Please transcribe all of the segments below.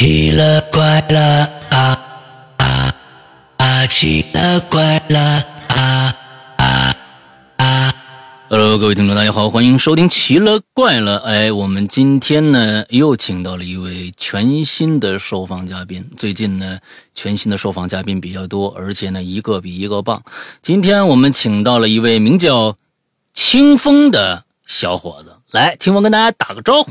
奇了怪了啊啊啊！奇了怪了啊啊啊！Hello，各位听众，大家好，欢迎收听《奇了怪了》。哎，我们今天呢又请到了一位全新的受访嘉宾。最近呢，全新的受访嘉宾比较多，而且呢一个比一个棒。今天我们请到了一位名叫清风的小伙子，来，清风跟大家打个招呼。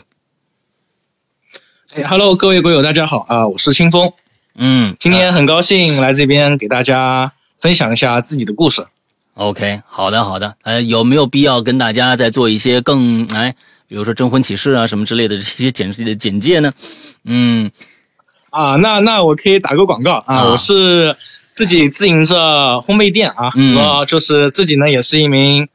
哎，Hello，各位鬼友，大家好啊，我是清风。嗯，今天很高兴来这边给大家分享一下自己的故事。OK，好的，好的。呃，有没有必要跟大家再做一些更哎，比如说征婚启事啊什么之类的这些简简介呢？嗯，啊，那那我可以打个广告啊，我是自己自营着烘焙店啊，主要就是自己呢也是一名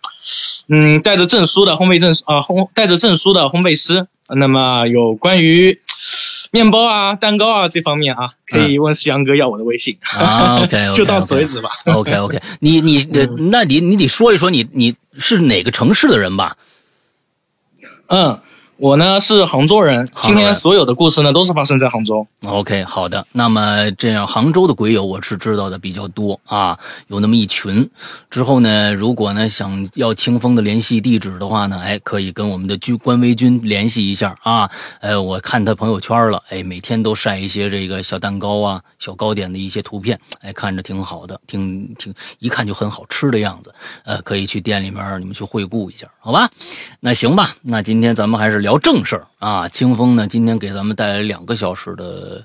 嗯带着证书的烘焙证啊烘带着证书的烘焙师。那么有关于面包啊、蛋糕啊这方面啊，可以问夕阳哥要我的微信啊。OK，就到此为止吧。OK，OK，你你那你你得说一说你你是哪个城市的人吧？嗯。我呢是杭州人，今天所有的故事呢都是发生在杭州。OK，好的，那么这样杭州的鬼友我是知道的比较多啊，有那么一群。之后呢，如果呢想要清风的联系地址的话呢，哎，可以跟我们的军官微军联系一下啊。哎，我看他朋友圈了，哎，每天都晒一些这个小蛋糕啊、小糕点的一些图片，哎，看着挺好的，挺挺一看就很好吃的样子。呃，可以去店里面你们去惠顾一下，好吧？那行吧，那今天咱们还是。聊正事儿啊！清风呢，今天给咱们带来两个小时的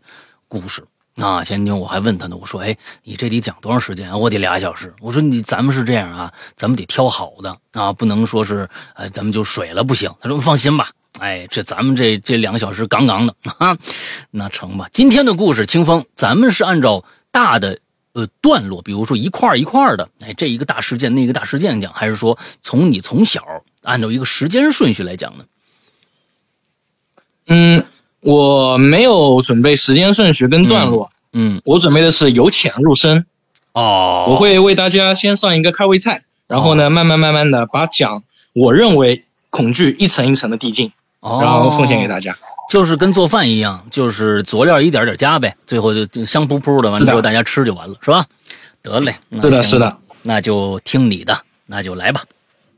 故事啊。前天我还问他呢，我说：“哎，你这得讲多长时间啊？”我得俩小时。我说：“你咱们是这样啊，咱们得挑好的啊，不能说是呃，咱们就水了不行。”他说：“放心吧，哎，这咱们这这两个小时杠杠的啊，那成吧。”今天的故事，清风，咱们是按照大的呃段落，比如说一块一块的，哎，这一个大事件，那个大事件讲，还是说从你从小按照一个时间顺序来讲呢？嗯，我没有准备时间顺序跟段落，嗯，我准备的是由浅入深，哦，我会为大家先上一个开胃菜，然后呢，慢慢慢慢的把讲我认为恐惧一层一层的递进，然后奉献给大家，就是跟做饭一样，就是佐料一点点加呗，最后就就香扑扑的，完了之后大家吃就完了，是吧？得嘞，是的，是的，那就听你的，那就来吧，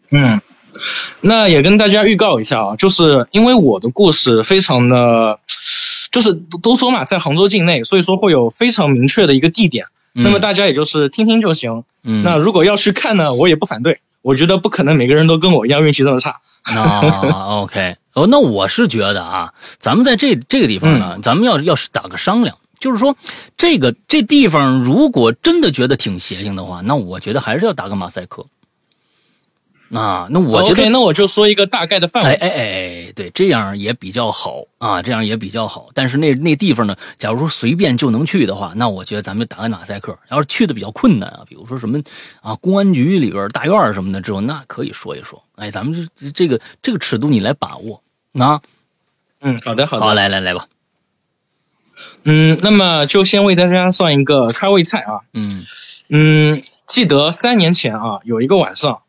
嗯。那也跟大家预告一下啊，就是因为我的故事非常的，就是都说嘛，在杭州境内，所以说会有非常明确的一个地点。那么大家也就是听听就行。嗯。那如果要去看呢，我也不反对。我觉得不可能每个人都跟我一样运气这么差。啊，OK。哦，那我是觉得啊，咱们在这这个地方呢，咱们要要是打个商量，就是说这个这地方如果真的觉得挺邪性的话，那我觉得还是要打个马赛克。啊，那我觉得，那我就说一个大概的范围。哎哎哎，对，这样也比较好啊，这样也比较好。但是那那地方呢，假如说随便就能去的话，那我觉得咱们打个马赛克。要是去的比较困难啊，比如说什么啊，公安局里边大院什么的，之后那可以说一说。哎，咱们这这个这个尺度你来把握啊。嗯，好的好的。好，来来来吧。嗯，那么就先为大家算一个开胃菜啊。嗯嗯，记得三年前啊，有一个晚上。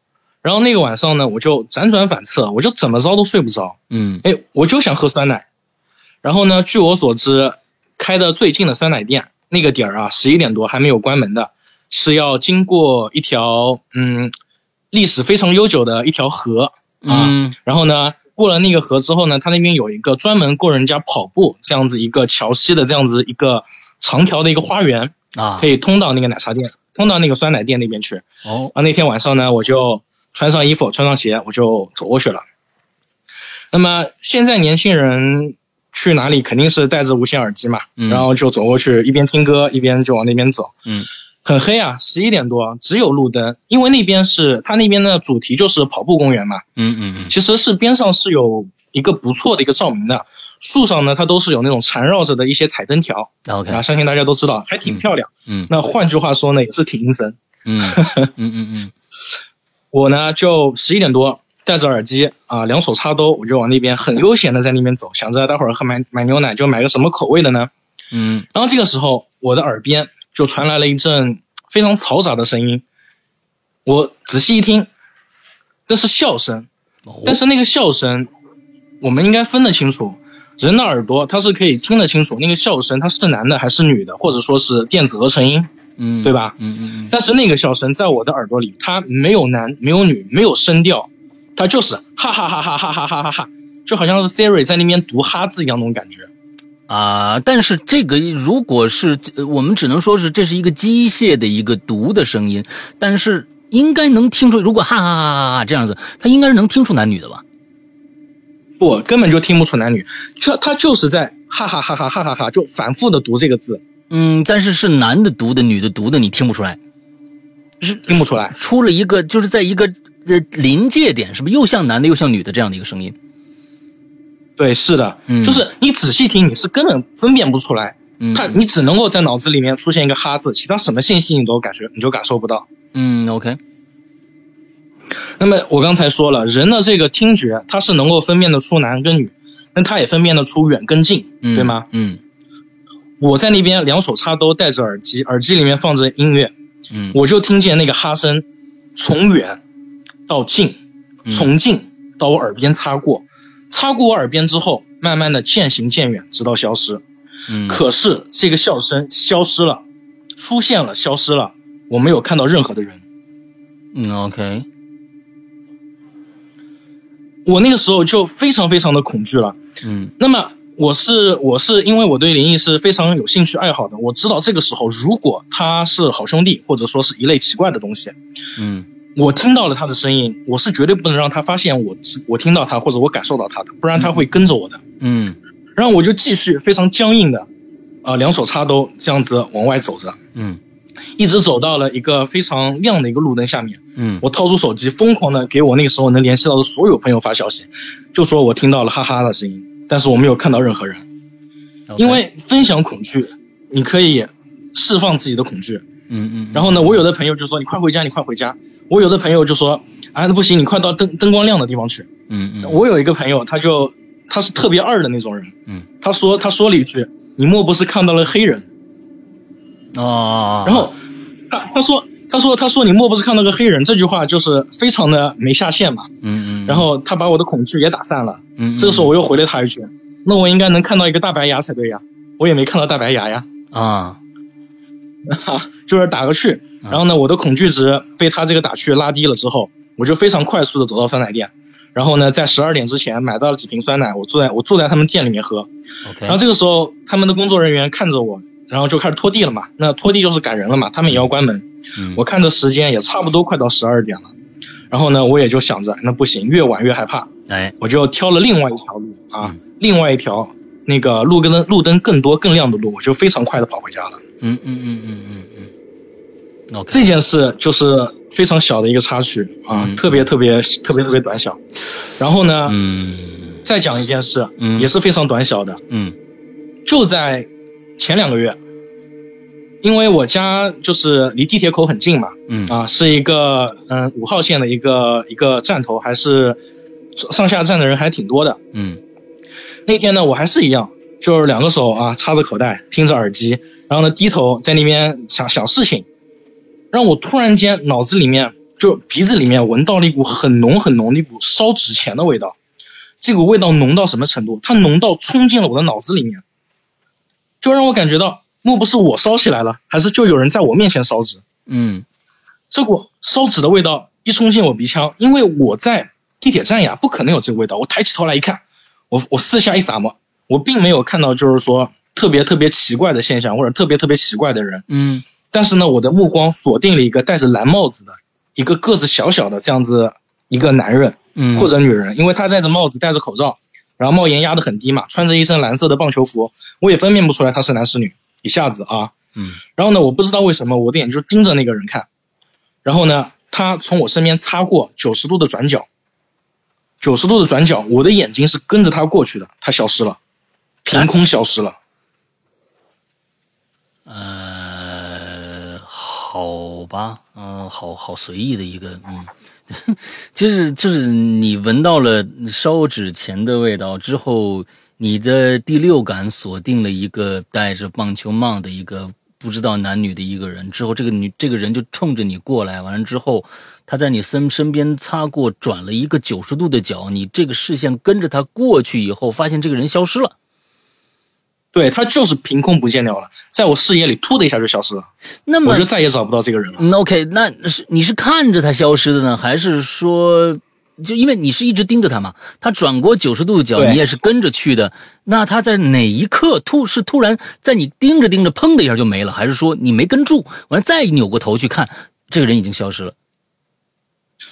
然后那个晚上呢，我就辗转反侧，我就怎么着都睡不着。嗯，哎，我就想喝酸奶。然后呢，据我所知，开的最近的酸奶店那个点儿啊，十一点多还没有关门的，是要经过一条嗯历史非常悠久的一条河啊。然后呢，过了那个河之后呢，它那边有一个专门供人家跑步这样子一个桥西的这样子一个长条的一个花园啊，可以通到那个奶茶店，通到那个酸奶店那边去。哦，啊，那天晚上呢，我就。穿上衣服，穿上鞋，我就走过去了。那么现在年轻人去哪里肯定是戴着无线耳机嘛，然后就走过去，一边听歌一边就往那边走。嗯，很黑啊，十一点多，只有路灯，因为那边是它那边的主题就是跑步公园嘛。嗯嗯嗯，其实是边上是有一个不错的一个照明的，树上呢它都是有那种缠绕着的一些彩灯条。OK，啊，相信大家都知道，还挺漂亮。嗯，那换句话说呢，也是挺阴森。嗯嗯嗯嗯。我呢就十一点多戴着耳机啊，两手插兜，我就往那边很悠闲的在那边走，想着待会儿喝买买牛奶就买个什么口味的呢？嗯，然后这个时候我的耳边就传来了一阵非常嘈杂的声音，我仔细一听，那是笑声，但是那个笑声我们应该分得清楚，人的耳朵它是可以听得清楚那个笑声它是男的还是女的，或者说是电子合成音，嗯，对吧？嗯嗯嗯。但是那个笑声在我的耳朵里，它没有男没有女，没有声调，它就是哈哈哈哈哈哈哈哈哈，就好像是 Siri 在那边读哈字一样那种感觉。啊，但是这个如果是我们只能说是这是一个机械的一个读的声音，但是应该能听出，如果哈哈哈哈哈这样子，他应该是能听出男女的吧？不，根本就听不出男女，就他就是在哈哈哈哈哈哈哈，就反复的读这个字。嗯，但是是男的读的，女的读的，你听不出来，是听不出来，出了一个就是在一个呃临界点，是不是又像男的又像女的这样的一个声音？对，是的，嗯，就是你仔细听，你是根本分辨不出来，嗯，他你只能够在脑子里面出现一个哈字，其他什么信息你都感觉你就感受不到。嗯，OK。那么我刚才说了，人的这个听觉，它是能够分辨得出男跟女，那它也分辨得出远跟近，对吗？嗯。我在那边两手插兜，戴着耳机，耳机里面放着音乐，嗯，我就听见那个哈声从远到近，从近到我耳边擦过，擦过我耳边之后，慢慢的渐行渐远，直到消失。嗯。可是这个笑声消失了，出现了，消失了，我没有看到任何的人。嗯，OK。我那个时候就非常非常的恐惧了。嗯。那么。我是我是因为我对灵异是非常有兴趣爱好的，我知道这个时候如果他是好兄弟或者说是一类奇怪的东西，嗯，我听到了他的声音，我是绝对不能让他发现我我听到他或者我感受到他的，不然他会跟着我的，嗯，然后我就继续非常僵硬的，啊两手插兜这样子往外走着，嗯，一直走到了一个非常亮的一个路灯下面，嗯，我掏出手机疯狂的给我那个时候能联系到的所有朋友发消息，就说我听到了哈哈的声音。但是我没有看到任何人，因为分享恐惧，你可以释放自己的恐惧。嗯嗯。然后呢，我有的朋友就说：“你快回家，你快回家。”我有的朋友就说：“啊，那不行，你快到灯灯光亮的地方去。”嗯嗯。我有一个朋友，他就他是特别二的那种人。嗯。他说他说了一句：“你莫不是看到了黑人？”哦。然后他他说他说他说你莫不是看到个黑人？这句话就是非常的没下限嘛。嗯嗯。然后他把我的恐惧也打散了。嗯，这个时候我又回了他一句：“那我应该能看到一个大白牙才对呀，我也没看到大白牙呀。”啊，哈，就是打个趣。然后呢，我的恐惧值被他这个打趣拉低了之后，我就非常快速的走到酸奶店，然后呢，在十二点之前买到了几瓶酸奶，我坐在我坐在他们店里面喝。OK。然后这个时候，他们的工作人员看着我，然后就开始拖地了嘛。那拖地就是赶人了嘛，他们也要关门。嗯。我看着时间也差不多快到十二点了。然后呢，我也就想着，那不行，越晚越害怕。哎，我就挑了另外一条路啊，另外一条那个路灯路灯更多更亮的路，我就非常快的跑回家了。嗯嗯嗯嗯嗯嗯。这件事就是非常小的一个插曲啊，特别特别特别特别短小。然后呢，嗯，再讲一件事，嗯，也是非常短小的，嗯，就在前两个月。因为我家就是离地铁口很近嘛，嗯啊，是一个嗯五号线的一个一个站头，还是上下站的人还挺多的，嗯。那天呢，我还是一样，就是两个手啊插着口袋，听着耳机，然后呢低头在那边想想事情，让我突然间脑子里面就鼻子里面闻到了一股很浓很浓的一股烧纸钱的味道，这股味道浓到什么程度？它浓到冲进了我的脑子里面，就让我感觉到。莫不是我烧起来了，还是就有人在我面前烧纸？嗯，这股烧纸的味道一冲进我鼻腔，因为我在地铁站呀，不可能有这个味道。我抬起头来一看，我我四下一撒嘛，我并没有看到就是说特别特别奇怪的现象或者特别特别奇怪的人。嗯，但是呢，我的目光锁定了一个戴着蓝帽子的一个个子小小的这样子一个男人，嗯，或者女人，因为他戴着帽子，戴着口罩，然后帽檐压得很低嘛，穿着一身蓝色的棒球服，我也分辨不出来他是男是女。一下子啊，嗯，然后呢，我不知道为什么我的眼睛就盯着那个人看，然后呢，他从我身边擦过九十度的转角，九十度的转角，我的眼睛是跟着他过去的，他消失了，凭空消失了。呃，好吧，嗯，好好随意的一个，嗯，就是就是你闻到了烧纸钱的味道之后。你的第六感锁定了一个戴着棒球帽的一个不知道男女的一个人，之后这个女这个人就冲着你过来，完了之后他在你身身边擦过，转了一个九十度的角，你这个视线跟着他过去以后，发现这个人消失了。对他就是凭空不见掉了，在我视野里突的一下就消失了，那么我就再也找不到这个人了。那，OK，那是你是看着他消失的呢，还是说，就因为你是一直盯着他嘛，他转过九十度角，你也是跟着去的，那他在哪一刻突是突然在你盯着盯着，砰的一下就没了，还是说你没跟住，完了再扭过头去看，这个人已经消失了。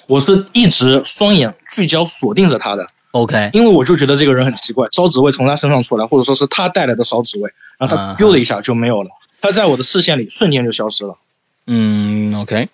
我是一直双眼聚焦锁定着他的，？OK，因为我就觉得这个人很奇怪，烧纸味从他身上出来，或者说是他带来的烧纸味，然后啊。他丢了一下就没有了，他在我的视线里瞬间就消失了。嗯，OK，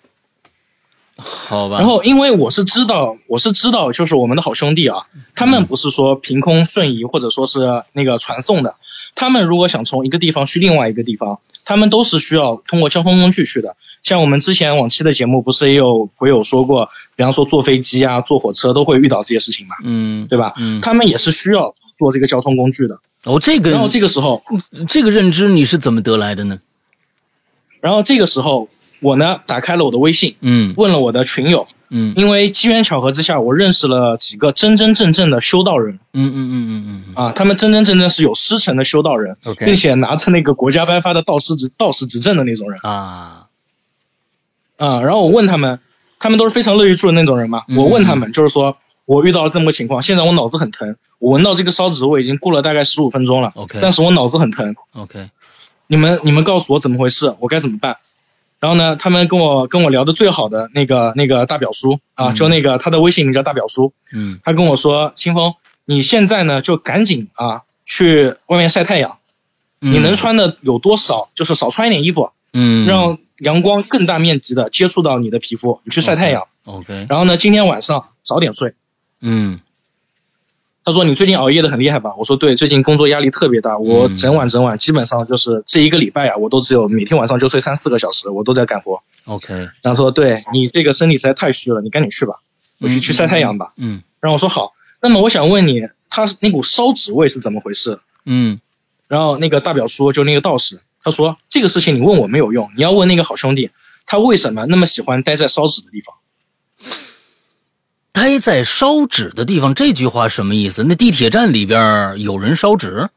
好吧，然后因为我是知道，我是知道，就是我们的好兄弟啊，他们不是说凭空瞬移或者说是那个传送的，他们如果想从一个地方去另外一个地方，他们都是需要通过交通工具去的。像我们之前往期的节目不是也有鬼友说过，比方说坐飞机啊、坐火车都会遇到这些事情嘛，嗯，对吧？嗯，他们也是需要坐这个交通工具的。哦，这个然后这个时候，这个认知你是怎么得来的呢？然后这个时候我呢打开了我的微信，嗯。问了我的群友，嗯。因为机缘巧合之下，我认识了几个真真正正的修道人。嗯嗯嗯嗯嗯啊，他们真真正正是有师承的修道人，，OK，并且拿着那个国家颁发的道师执道师执证的那种人。啊，啊。然后我问他们，他们都是非常乐于助人那种人嘛。嗯我问他们，就是说我遇到了这么个情况，现在我脑子很疼，我闻到这个烧纸味已经过了大概十五分钟了 OK 但是我脑子很疼，OK，你们你们告诉我怎么回事，我该怎么办？然后呢，他们跟我跟我聊的最好的那个那个大表叔啊，嗯。就那个他的微信名叫大表叔，嗯。他跟我说，清风，你现在呢就赶紧啊去外面晒太阳。嗯，你能穿的有多少，就是少穿一点衣服，嗯，让阳光更大面积的接触到你的皮肤，你去晒太阳。OK，然后呢，今天晚上早点睡。嗯他说你最近熬夜的很厉害吧？我说对，最近工作压力特别大，我嗯整晚整晚基本上就是这一个礼拜啊，我都只有每天晚上就睡三四个小时，我都在干活。OK，然后说对你这个身体实在太虚了，你赶紧去吧，我去嗯去晒太阳吧。嗯然后我说好，那么我想问你，他那股烧纸味是怎么回事？嗯然后那个大表叔就那个道士，他说这个事情你问我没有用，你要问那个好兄弟，他为什么那么喜欢待在烧纸的地方？待在烧纸的地方，这句话什么意思？那地铁站里边有人烧纸？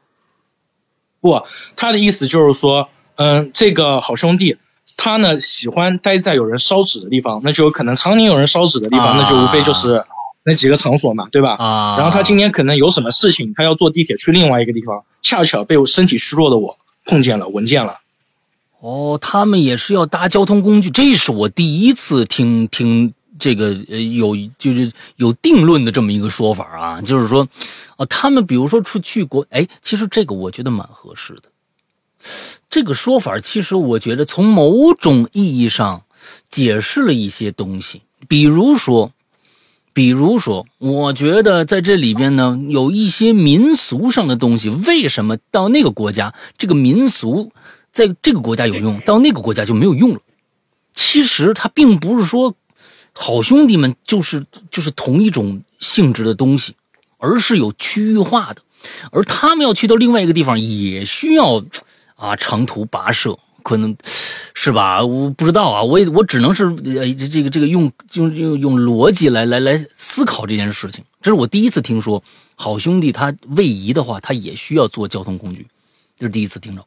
不，他的意思就是说，嗯，这个好兄弟他呢喜欢待在有人烧纸的地方，那就可能常年有人烧纸的地方，啊那就无非就是那几个场所嘛，对吧？啊，然后他今天可能有什么事情，他要坐地铁去另外一个地方，恰巧被我身体虚弱的我碰见了，闻见了。哦，他们也是要搭交通工具，这是我第一次听听这个呃有就是有定论的这么一个说法啊，就是说，啊，他们比如说出去国，哎，其实这个我觉得蛮合适的。这个说法其实我觉得从某种意义上解释了一些东西，比如说，比如说，我觉得在这里边呢有一些民俗上的东西，为什么到那个国家这个民俗在这个国家有用，到那个国家就没有用了？其实它并不是说好兄弟们就是就是同一种性质的东西，而是有区域化的，而他们要去到另外一个地方也需要啊长途跋涉，可能是吧？我不知道啊，我也我只能是呃这这个这个用用用用逻辑来来来思考这件事情。这是我第一次听说好兄弟他位移的话，他也需要坐交通工具，这是第一次听着。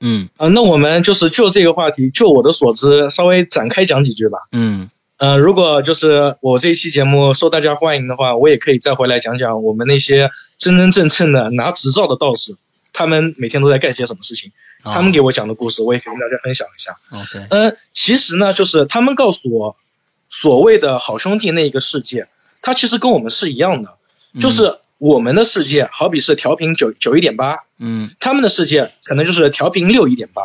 嗯呃，那我们就是就这个话题，就我的所知，稍微展开讲几句吧。嗯呃，如果就是我这一期节目受大家欢迎的话，我也可以再回来讲讲我们那些真真正正的拿执照的道士，他们每天都在干些什么事情。啊他们给我讲的故事，我也可以跟大家分享一下。OK 嗯、其实呢，就是他们告诉我，所谓的好兄弟那一个世界，它其实跟我们是一样的，就是我们的世界好比是调频九九一点八，嗯他们的世界可能就是调频六一点八。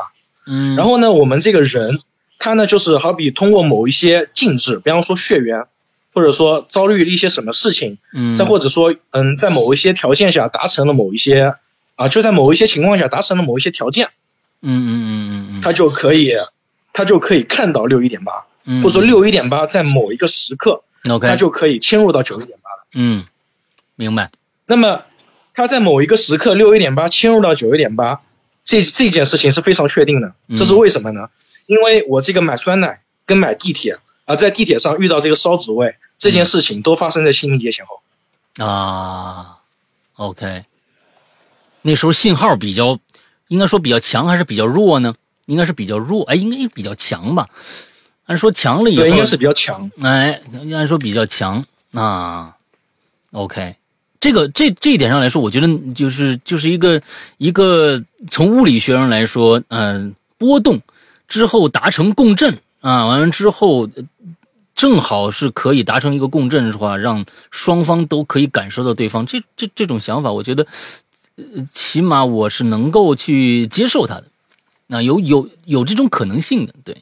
嗯，然后呢，我们这个人，他呢就是好比通过某一些禁制，比方说血缘，或者说遭遇了一些什么事情，嗯再或者说嗯，在某一些条件下达成了某一些啊，就在某一些情况下达成了某一些条件，嗯嗯嗯嗯嗯，他就可以，它就可以看到六一点八，嗯或者说六一点八在某一个时刻，OK 他就可以迁入到九一点八了。嗯明白那么它在某一个时刻六一点八迁入到九一点八，这这件事情是非常确定的。这是为什么呢？因为我这个买酸奶跟买地铁啊，在地铁上遇到这个烧纸味这件事情，都发生在清明节前后。啊，OK，那时候信号比较，应该说比较强还是比较弱呢？应该是比较弱，哎，应该比较强吧？按说强了以后，应该是比较强。哎，按说比较强啊。OK，这个这这一点上来说，我觉得就是就是一个一个从物理学上来说，嗯，波动之后达成共振啊，完了之后正好是可以达成一个共振的话，让双方都可以感受到对方。这这这种想法，我觉得起码我是能够去接受他的。那有有有这种可能性的，对。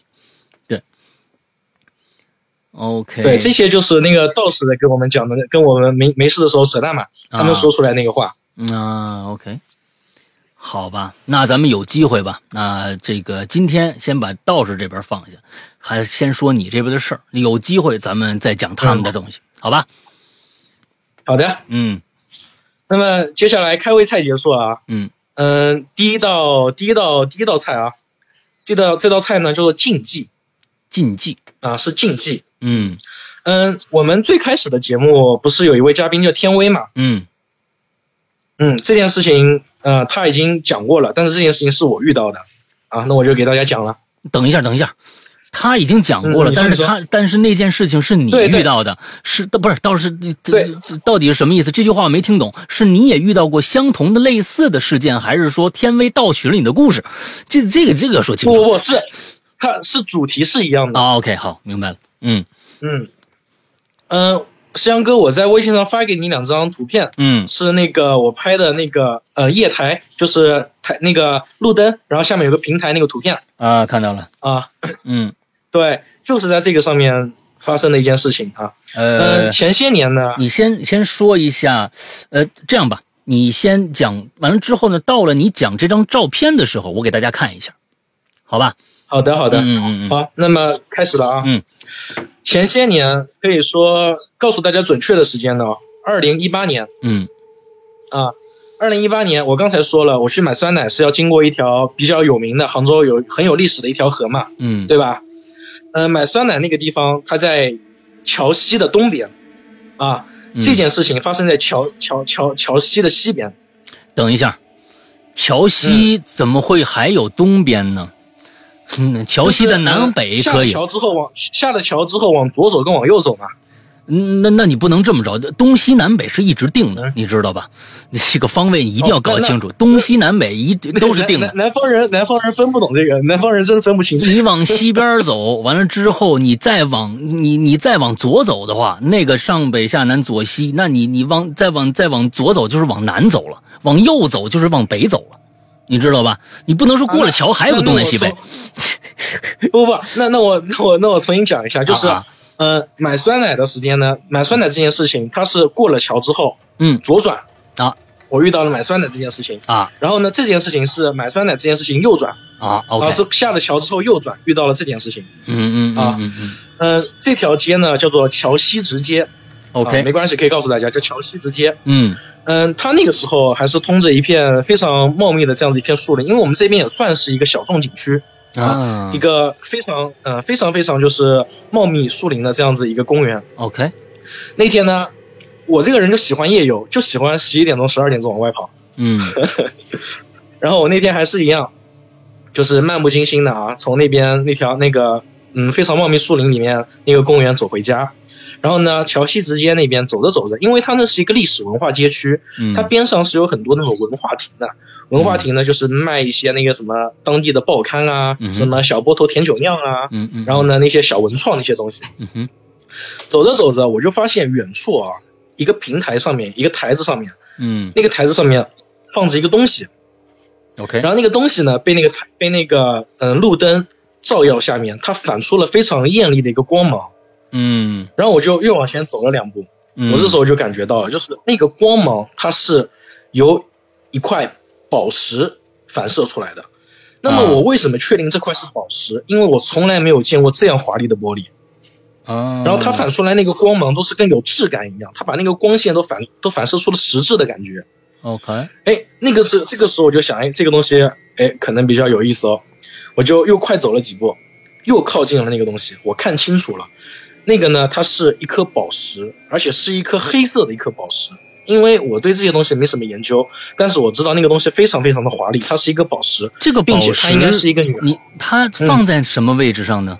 OK，对，这些就是那个道士在跟我们讲的，跟我们没没事的时候扯淡嘛，他们说出来那个话。啊，OK，好吧，那咱们有机会吧。那这个今天先把道士这边放下，还先说你这边的事儿。有机会咱们再讲他们的东西，好吧？好的，嗯。那么接下来开胃菜结束啊。嗯嗯，第一道第一道第一道菜啊，这道这道菜呢叫做禁忌。禁忌啊，是禁忌。嗯嗯，我们最开始的节目不是有一位嘉宾叫天威嘛？嗯嗯，这件事情呃他已经讲过了，但是这件事情是我遇到的啊，那我就给大家讲了。等一下，等一下，他已经讲过了，但是他但是那件事情是你遇到的，是不是？倒是这这到底是什么意思？这句话我没听懂，是你也遇到过相同的类似的事件，还是说天威盗取了你的故事？这这个这个说清楚。不不不是。它是主题是一样的。OK，好，明白了。嗯嗯嗯，石阳哥，我在微信上发给你两张图片。嗯，是那个我拍的那个呃夜台，就是台那个路灯，然后下面有个平台那个图片。啊，看到了。啊，嗯，对，就是在这个上面发生的一件事情啊。呃，前些年呢，你先先说一下，呃，这样吧，你先讲完了之后呢，到了你讲这张照片的时候，我给大家看一下，好吧？好的，好的，嗯嗯嗯，好，那么开始了啊，嗯，前些年可以说告诉大家准确的时间呢，二零一八年，嗯，啊，二零一八年，我刚才说了，我去买酸奶是要经过一条比较有名的杭州有很有历史的一条河嘛，嗯，对吧？呃，买酸奶那个地方，它在桥西的东边，啊，这件事情发生在桥桥桥桥西的西边。等一下，桥西怎么会还有东边呢？嗯，桥西的南北可以。下桥之后往下了桥之后往左走跟往右走嘛。嗯，那那你不能这么着，东西南北是一直定的，你知道吧？这个方位一定要搞清楚，东西南北一都是定的。南方人南方人分不懂这个，南方人真的分不清楚。你往西边走完了之后，你再往 你你再往左走的话，那个上北下南左西，那你你往再往再往左走就是往南走了，往右走就是往北走了。你知道吧？你不能说过了桥还有个东南西北。不不，那那我那我那我重新讲一下，就是，呃，买酸奶的时间呢，买酸奶这件事情，它是过了桥之后，嗯，左转啊，我遇到了买酸奶这件事情啊，然后呢，这件事情是买酸奶这件事情右转啊，OK，是下了桥之后右转遇到了这件事情，嗯嗯啊嗯嗯，呃，这条街呢叫做桥西直街。OK，没关系，可以告诉大家，叫桥西直街。嗯嗯，它那个时候还是通着一片非常茂密的这样子一片树林，因为我们这边也算是一个小众景区啊，一个非常呃非常非常就是茂密树林的这样子一个公园。OK，那天呢，我这个人就喜欢夜游，就喜欢十一点钟、十二点钟往外跑。嗯，然后我那天还是一样，就是漫不经心的啊，从那边那条那个嗯非常茂密树林里面那个公园走回家。然后呢，桥西直街那边走着走着，因为它那是一个历史文化街区，它边上是有很多那种文化亭的。文化亭呢，就是卖一些那个什么当地的报刊啊，什么小波头甜酒酿啊，然后呢那些小文创那些东西。走着走着，我就发现远处啊，一个平台上面，一个台子上面，嗯，那个台子上面放着一个东西。OK，然后那个东西呢，被那个台被那个嗯路灯照耀下面，它反出了非常艳丽的一个光芒。嗯，然后我就又往前走了两步，我这时候就感觉到了，就是那个光芒，它是由一块宝石反射出来的。那么我为什么确定这块是宝石？因为我从来没有见过这样华丽的玻璃。啊，然后它反出来那个光芒都是跟有质感一样，它把那个光线都反都反射出了实质的感觉。OK，哎，那个是这个时候我就想，哎，这个东西，哎，可能比较有意思哦。我就又快走了几步，又靠近了那个东西，我看清楚了。那个呢，它是一颗宝石，而且是一颗黑色的一颗宝石，因为我对这些东西没什么研究，但是我知道那个东西非常非常的华丽，它是一个宝石，这个宝石它应该是一个女，你它放在什么位置上呢？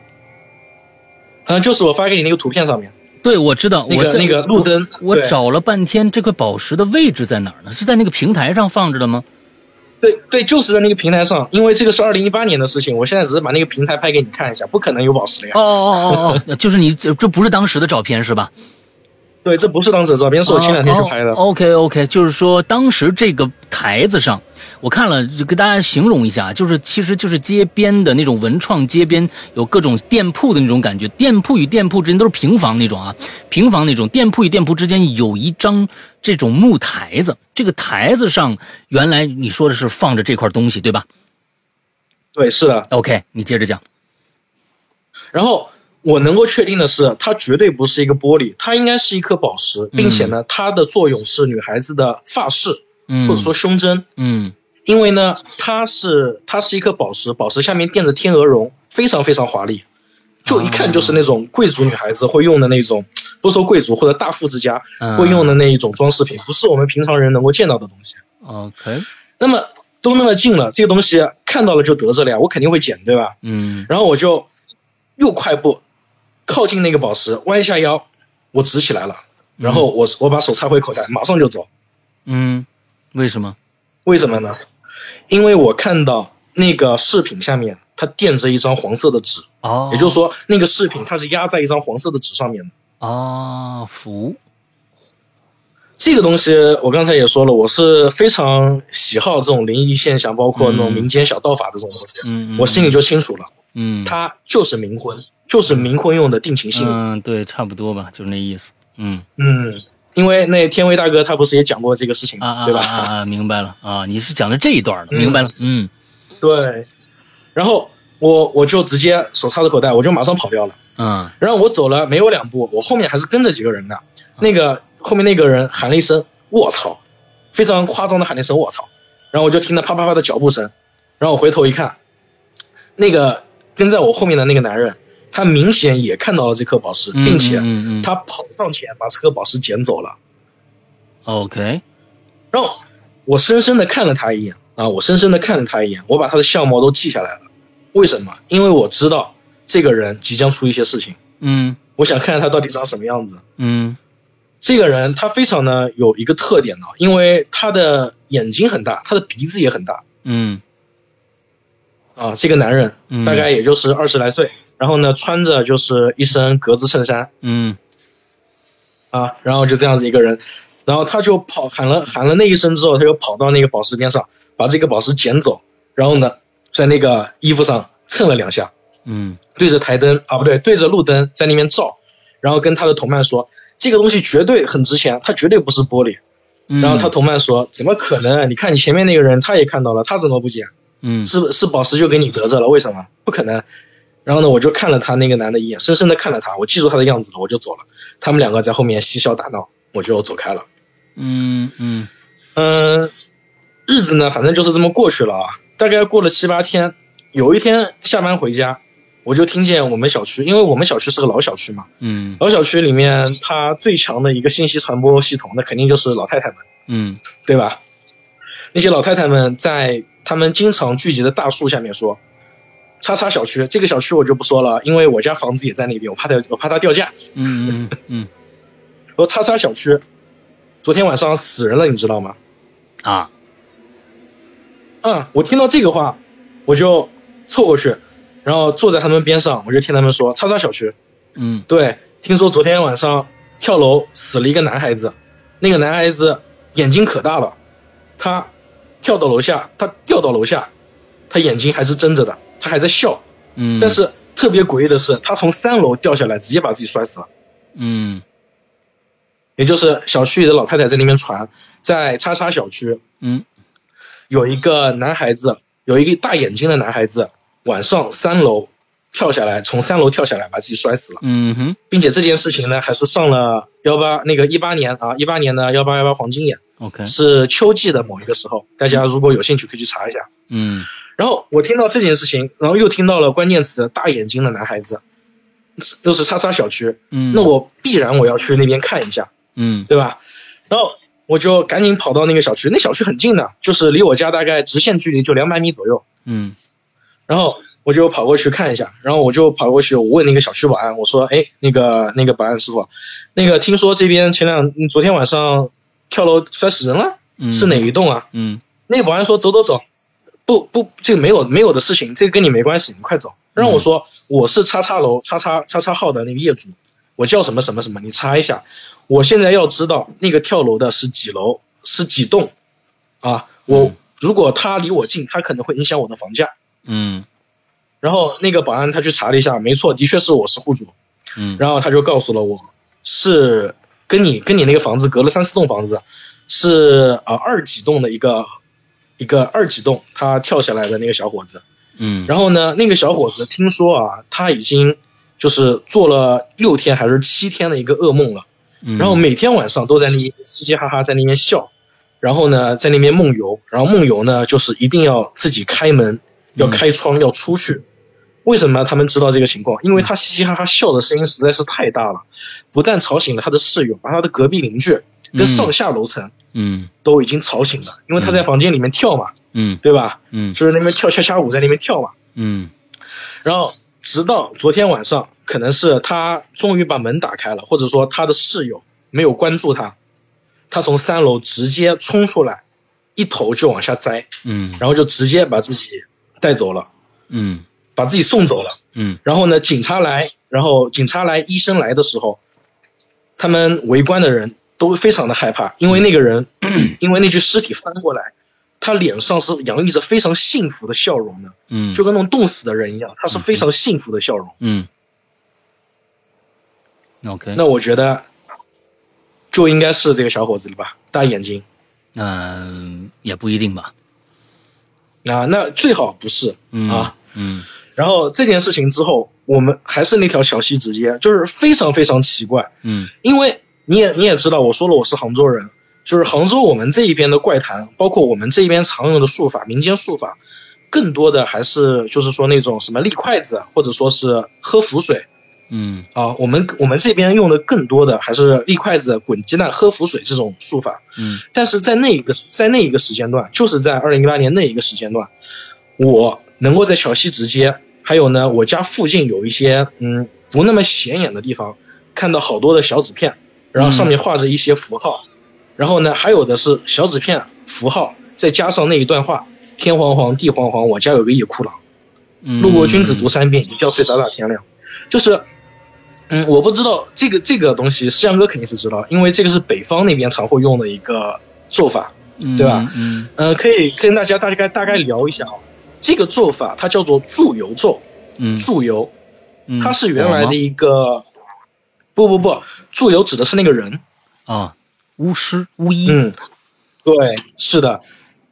嗯，就是我发给你那个图片上面。对，我知道，那个那个路灯，我找了半天，这块宝石的位置在哪儿呢？是在那个平台上放着的吗？对对，就是在那个平台上，因为这个是二零一八年的事情，我现在只是把那个平台拍给你看一下，不可能有宝石的呀。哦哦哦哦，就是你这这不是当时的照片是吧？对，这不是当时的照片，是我前两天去拍的。OK OK，就是说当时这个台子上。我看了，就给大家形容一下，就是其实就是街边的那种文创街边，有各种店铺的那种感觉。店铺与店铺之间都是平房那种啊，平房那种。店铺与店铺之间有一张这种木台子，这个台子上原来你说的是放着这块东西，对吧？对，是的。OK，你接着讲。然后我能够确定的是，它绝对不是一个玻璃，它应该是一颗宝石，并且呢，它的作用是女孩子的发饰，或者说胸针。嗯。因为呢，它是它是一颗宝石，宝石下面垫着天鹅绒，非常非常华丽，就一看就是那种贵族女孩子会用的那种，不说贵族或者大富之家会用的那一种装饰品，不是我们平常人能够见到的东西。OK，那么都那么近了，这个东西看到了就得着了呀，我肯定会捡，对吧？嗯。然后我就又快步靠近那个宝石，弯下腰，我直起来了，然后我我把手插回口袋，马上就走。嗯，为什么？为什么呢？因为我看到那个饰品下面，它垫着一张黄色的纸，哦，也就是说那个饰品它是压在一张黄色的纸上面的。啊，符，这个东西我刚才也说了，我是非常喜好这种灵异现象，包括那种民间小道法的这种东西。嗯我心里就清楚了。嗯，它就是冥婚，就是冥婚用的定情信物。嗯，对，差不多吧，就是那意思。嗯嗯。因为那天威大哥他不是也讲过这个事情啊，对吧？啊，明白了。啊，你是讲的这一段的，明白了，嗯，对。然后我我就直接手插着口袋，我就马上跑掉了，嗯。然后我走了没有两步，我后面还是跟着几个人的，那个后面那个人喊了一声“卧槽”，非常夸张的喊了一声“卧操”，然后我就听到啪啪啪的脚步声，然后我回头一看，那个跟在我后面的那个男人。他明显也看到了这颗宝石，并且他跑上前把这颗宝石捡走了。OK，然后我深深的看了他一眼啊，我深深的看了他一眼，我把他的相貌都记下来了。为什么？因为我知道这个人即将出一些事情。嗯，我想看看他到底长什么样子。嗯，这个人他非常的有一个特点呢，因为他的眼睛很大，他的鼻子也很大。嗯，啊，这个男人大概也就是二十来岁。然后呢，穿着就是一身格子衬衫，嗯，啊，然后就这样子一个人，然后他就跑喊了喊了那一声之后，他就跑到那个宝石边上，把这个宝石捡走，然后呢，在那个衣服上蹭了两下，嗯，对着台灯啊不对，对着路灯在那边照，然后跟他的同伴说，这个东西绝对很值钱，它绝对不是玻璃，然后他同伴说，怎么可能？你看你前面那个人他也看到了，他怎么不捡？嗯，是是宝石就给你得着了，为什么？不可能。然后呢，我就看了他那个男的一眼，深深的看了他，我记住他的样子了，我就走了。他们两个在后面嬉笑打闹，我就走开了。嗯嗯嗯，日子呢，反正就是这么过去了啊。大概过了七八天，有一天下班回家，我就听见我们小区，因为我们小区是个老小区嘛，嗯，老小区里面它最强的一个信息传播系统，那肯定就是老太太们，嗯，对吧？那些老太太们在他们经常聚集的大树下面说。叉叉小区，这个小区我就不说了，因为我家房子也在那边，我怕它，我怕它掉价。嗯嗯嗯。说叉叉小区，昨天晚上死人了，你知道吗？啊。嗯，我听到这个话，我就凑过去，然后坐在他们边上，我就听他们说叉叉小区。嗯。对，听说昨天晚上跳楼死了一个男孩子，那个男孩子眼睛可大了，他跳到楼下，他掉到楼下，他眼睛还是睁着的。他还在笑，嗯，但是特别诡异的是，他从三楼掉下来，直接把自己摔死了，嗯，也就是小区里的老太太在那边传，在叉叉小区，嗯，有一个男孩子，有一个大眼睛的男孩子，晚上三楼跳下来，从三楼跳下来把自己摔死了，嗯哼，并且这件事情呢，还是上了幺八那个一八年啊，一八年的幺八幺八黄金眼，OK，是秋季的某一个时候，大家如果有兴趣可以去查一下，嗯。然后我听到这件事情，然后又听到了关键词“大眼睛的男孩子”，又是叉叉小区，嗯，那我必然我要去那边看一下，嗯，对吧？然后我就赶紧跑到那个小区，那小区很近的，就是离我家大概直线距离就两百米左右。嗯。然后我就跑过去看一下，然后我就跑过去，我问那个小区保安，我说，哎，那个那个保安师傅，那个听说这边前两嗯昨天晚上跳楼摔死人了，嗯，是哪一栋啊？嗯。那个保安说走走走，不不，这个没有没有的事情，这个跟你没关系，你快走。让我说我是叉叉楼叉叉叉叉号的那个业主，我叫什么什么什么，你查一下。我现在要知道那个跳楼的是几楼，是几栋啊？我嗯如果他离我近，他可能会影响我的房价。嗯然后那个保安他去查了一下，没错，的确是我是户主。嗯然后他就告诉了我，是跟你跟你那个房子隔了三四栋房子，是啊、呃二几栋的一个一个二级洞，他跳下来的那个小伙子。嗯，然后呢，那个小伙子听说啊，他已经就是做了六天还是七天的一个噩梦了，嗯然后每天晚上都在那边嘻嘻哈哈在那边笑，然后呢在那边梦游，然后梦游呢就是一定要自己开门，要开窗要出去。为什么他们知道这个情况？因为他嘻嘻哈哈笑的声音实在是太大了，不但吵醒了他的室友，把他的隔壁邻居跟上下楼层嗯都已经吵醒了，因为他在房间里面跳嘛，嗯对吧？嗯就是那边跳恰恰舞，在那边跳嘛。嗯然后直到昨天晚上，可能是他终于把门打开了，或者说他的室友没有关注他，他从三楼直接冲出来，一头就往下栽，嗯然后就直接把自己带走了，嗯把自己送走了。嗯然后呢，警察来，然后警察来，医生来的时候，他们围观的人都非常的害怕，因为那个人，因为那具尸体翻过来，他脸上是洋溢着非常幸福的笑容的，嗯，就跟那种冻死的人一样，他是非常幸福的笑容。嗯，OK，那我觉得就应该是这个小伙子了吧，大眼睛。嗯也不一定吧，啊，那最好不是嗯啊。嗯。然后这件事情之后，我们还是那条小溪直接，就是非常非常奇怪，嗯。因为你也你也知道，我说了我是杭州人，就是杭州我们这一边的怪谈，包括我们这一边常用的术法，民间术法，更多的还是就是说那种什么立筷子，或者说是喝符水嗯啊，我们我们这边用的更多的还是立筷子、滚鸡蛋、喝符水这种术法。嗯但是在那一个在那一个时间段，就是在二零一八年那一个时间段，我能够在桥西直街，还有呢我家附近有一些嗯不那么显眼的地方，看到好多的小纸片，然后上面画着一些符号，然后呢还有的是小纸片符号，再加上那一段话：天黄黄地黄黄，我家有个野哭郎，嗯，路过君子读三遍，一觉睡到大天亮。就是，嗯，我不知道这个这个东西，石阳哥肯定是知道，因为这个是北方那边常会用的一个做法。嗯对吧？嗯呃，可以跟大家大概大概聊一下啊。这个做法它叫做祝由咒，嗯，祝由，嗯它是原来的一个，不不不，祝由指的是那个人，啊，巫师巫医，嗯，对，是的，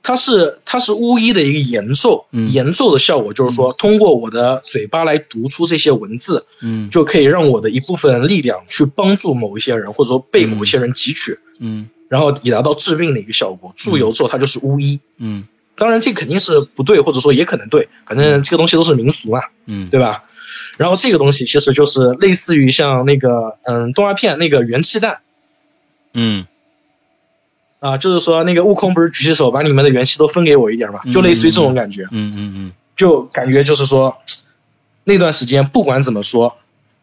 它是它是巫医的一个言咒，嗯言咒的效果就是说，通过我的嘴巴来读出这些文字，嗯就可以让我的一部分力量去帮助某一些人，或者说被某一些人汲取，嗯然后以达到治病的一个效果。祝由咒它就是巫医，嗯当然这肯定是不对，或者说也可能对，反正这个东西都是民俗嘛，嗯，对吧？然后这个东西其实就是类似于像那个嗯动画片那个元气弹嗯。啊，就是说那个悟空不是举起手把你们的元气都分给我一点嘛，就类似于这种感觉，嗯嗯嗯就感觉就是说那段时间不管怎么说，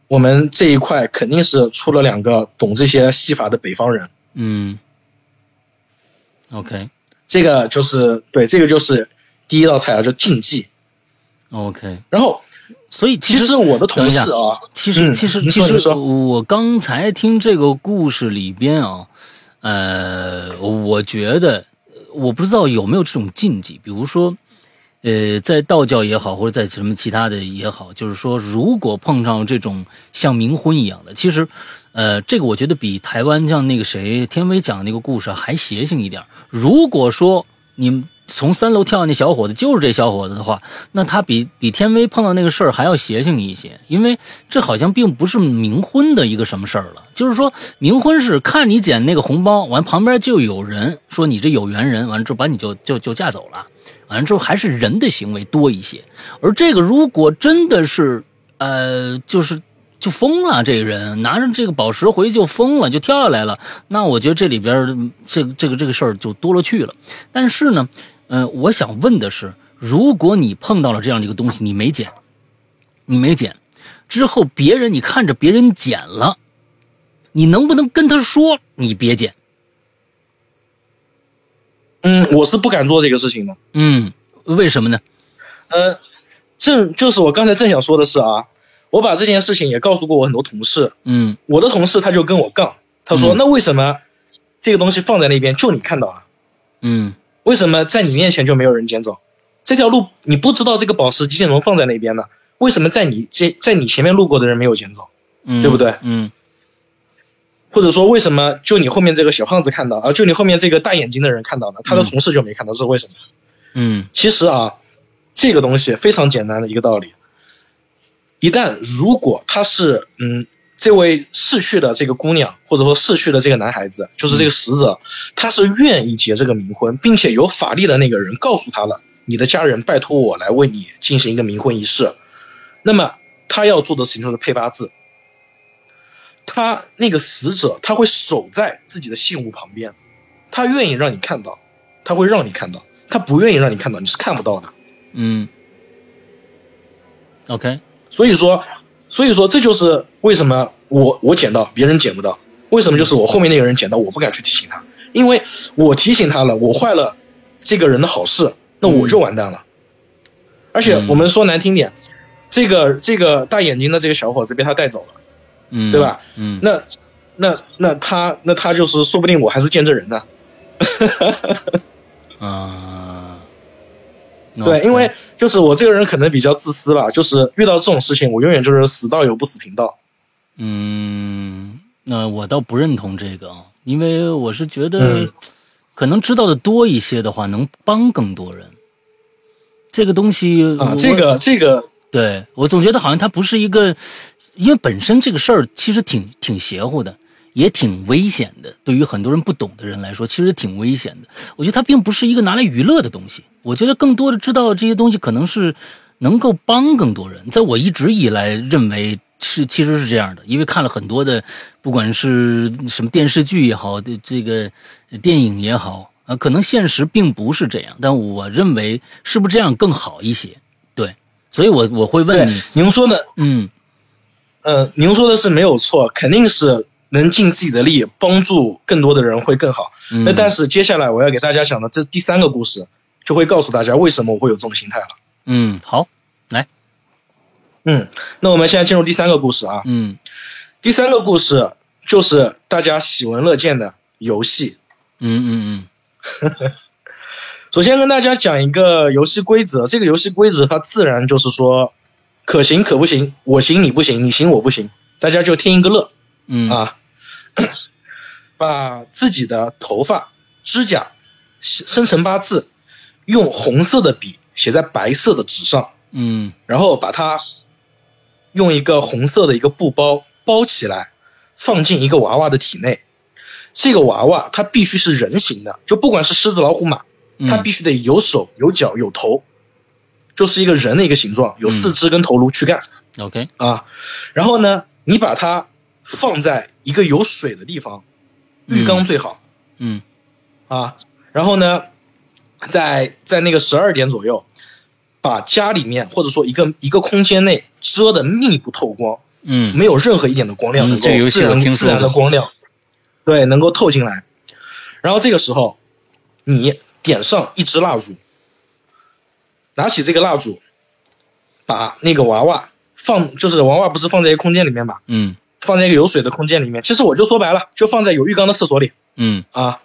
我们这一块肯定是出了两个懂这些戏法的北方人。嗯，OK。这个就是对，这个就是第一道菜啊，叫禁忌。OK，然后所以其实实我的同事啊，其实，嗯其实，其实，我刚才听这个故事里边啊，呃，我觉得我不知道有没有这种禁忌，比如说，呃，在道教也好，或者在什么其他的也好，就是说，如果碰上这种像冥婚一样的，其实，呃，这个我觉得比台湾像那个谁天威讲的那个故事还邪性一点。如果说你从三楼跳下那小伙子就是这小伙子的话，那他比比天威碰到那个事儿还要邪性一些，因为这好像并不是冥婚的一个什么事儿了。就是说，冥婚是看你捡那个红包，完旁边就有人说你这有缘人，完了之后把你就就就嫁走了，完了之后还是人的行为多一些。而这个如果真的是呃，就是就疯了，这个人拿着这个宝石回去就疯了，就跳下来了。那我觉得这里边这这个这个事儿就多了去了。但是呢，呃，我想问的是，如果你碰到了这样的一个东西，你没捡，你没捡，之后别人你看着别人捡了，你能不能跟他说你别捡？嗯，我是不敢做这个事情的。嗯，为什么呢？呃，正就是我刚才正想说的是啊。我把这件事情也告诉过我很多同事，嗯，我的同事他就跟我杠，他说那为什么这个东西放在那边就你看到了，嗯，为什么在你面前就没有人捡走？这条路你不知道这个宝石机械龙放在那边呢？为什么在你这在你前面路过的人没有捡走？嗯，对不对？嗯，或者说为什么就你后面这个小胖子看到啊，就你后面这个大眼睛的人看到呢？他的同事就没看到，这是为什么？嗯，其实啊，这个东西非常简单的一个道理。一旦如果他是嗯，这位逝去的这个姑娘，或者说逝去的这个男孩子，就是这个死者，他是愿意结这个冥婚，并且有法力的那个人告诉他了，你的家人拜托我来为你进行一个冥婚仪式，那么他要做的事情就是配八字。他那个死者他会守在自己的信物旁边，他愿意让你看到，他会让你看到，他不愿意让你看到，你是看不到的。嗯，OK。所以说，所以说这就是为什么我我捡到别人捡不到，为什么就是我后面那个人捡到我不敢去提醒他，因为我提醒他了，我坏了这个人的好事，那我就完蛋了。而且我们说难听点，这个这个大眼睛的这个小伙子被他带走了，嗯，对吧？嗯，那那那他那他就是说不定我还是见证人呢。啊，对，因为。就是我这个人可能比较自私吧，就是遇到这种事情，我永远就是死道友不死贫道。嗯，那我倒不认同这个啊，因为我是觉得，可能知道的多一些的话，能帮更多人。这个东西啊，这个这个，对我总觉得好像它不是一个，因为本身这个事儿其实挺挺邪乎的。也挺危险的，对于很多人不懂的人来说，其实挺危险的。我觉得它并不是一个拿来娱乐的东西。我觉得更多的知道这些东西，可能是能够帮更多人。在我一直以来认为是，其实是这样的，因为看了很多的，不管是什么电视剧也好，这个电影也好，啊，可能现实并不是这样。但我认为是不是这样更好一些？对，所以我我会问你，您说的，嗯，呃，您说的是没有错，肯定是。能尽自己的力帮助更多的人会更好。那但是接下来我要给大家讲的这第三个故事，就会告诉大家为什么我会有这种心态了。嗯，好，来，嗯，那我们现在进入第三个故事啊。嗯，第三个故事就是大家喜闻乐见的游戏。嗯嗯嗯。首先跟大家讲一个游戏规则，这个游戏规则它自然就是说，可行可不行，我行你不行，你行我不行，大家就听一个乐。嗯啊，把自己的头发、指甲生辰八字，用红色的笔写在白色的纸上，嗯，然后把它用一个红色的一个布包包起来，放进一个娃娃的体内。这个娃娃它必须是人形的，就不管是狮子、老虎、马，它必须得有手、有脚、有头，就是一个人的一个形状，有四肢跟头颅、躯干。OK 啊，然后呢，你把它。放在一个有水的地方，浴缸最好。嗯，啊，然后呢，在在那个十二点左右，把家里面或者说一个一个空间内遮的密不透光，嗯，没有任何一点的光亮能够自然自然的光亮，对，能够透进来。然后这个时候，你点上一支蜡烛，拿起这个蜡烛，把那个娃娃放，就是娃娃不是放在一个空间里面嘛？嗯。放在一个有水的空间里面，其实我就说白了，就放在有浴缸的厕所里。嗯啊，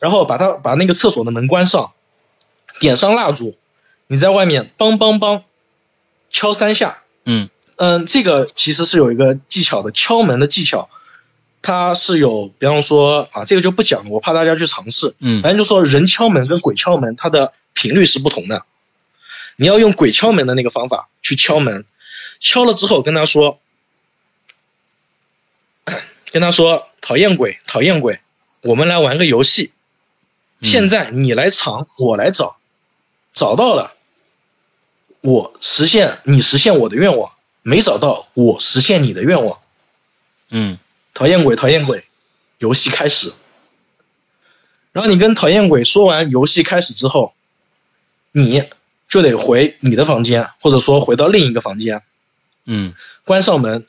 然后把它把那个厕所的门关上，点上蜡烛，你在外面梆梆梆敲三下。嗯嗯，这个其实是有一个技巧的，敲门的技巧，它是有，比方说啊，这个就不讲了，我怕大家去尝试。嗯，反正就说人敲门跟鬼敲门，它的频率是不同的。你要用鬼敲门的那个方法去敲门，敲了之后跟他说。跟他说：“讨厌鬼，讨厌鬼，我们来玩个游戏。现在你来藏，我来找，找到了，我实现你实现我的愿望，没找到，我实现你的愿望。嗯，讨厌鬼，讨厌鬼，游戏开始。然后你跟讨厌鬼说完游戏开始之后，你就得回你的房间，或者说回到另一个房间，嗯关上门，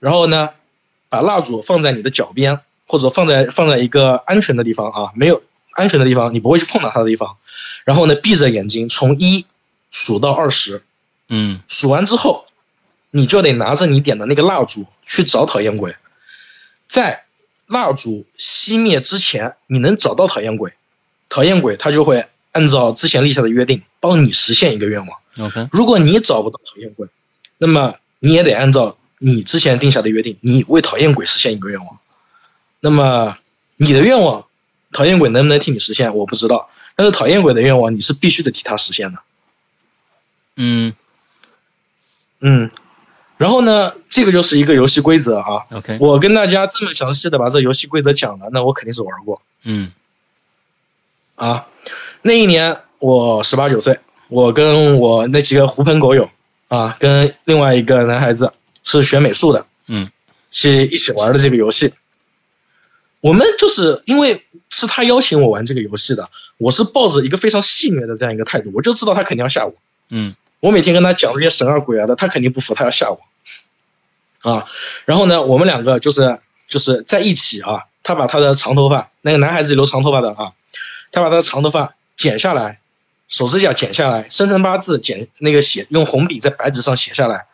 然后呢，把蜡烛放在你的脚边，或者放在放在一个安全的地方啊，没有安全的地方，你不会去碰到它的地方。然后呢，闭着眼睛从一数到二十，嗯数完之后，你就得拿着你点的那个蜡烛去找讨厌鬼，在蜡烛熄灭之前，你能找到讨厌鬼，讨厌鬼他就会按照之前立下的约定帮你实现一个愿望。，OK，如果你找不到讨厌鬼，那么你也得按照你之前定下的约定，你为讨厌鬼实现一个愿望。那么你的愿望，讨厌鬼能不能替你实现，我不知道。但是讨厌鬼的愿望，你是必须得替他实现的。嗯嗯，然后呢，这个就是一个游戏规则啊。，OK，我跟大家这么详细的把这游戏规则讲了，那我肯定是玩过嗯啊。那一年我十八九岁，我跟我那几个狐朋狗友啊，跟另外一个男孩子是学美术的，嗯，是一起玩的这个游戏。我们就是因为是他邀请我玩这个游戏的，我是抱着一个非常戏谑的这样一个态度，我就知道他肯定要吓我。嗯我每天跟他讲这些神啊鬼啊的，他肯定不服，他要吓我啊。然后呢，我们两个就是就是在一起啊。他把他的长头发，那个男孩子留长头发的啊，他把他的长头发剪下来，手指甲剪下来，生辰八字剪那个写用红笔在白纸上写下来，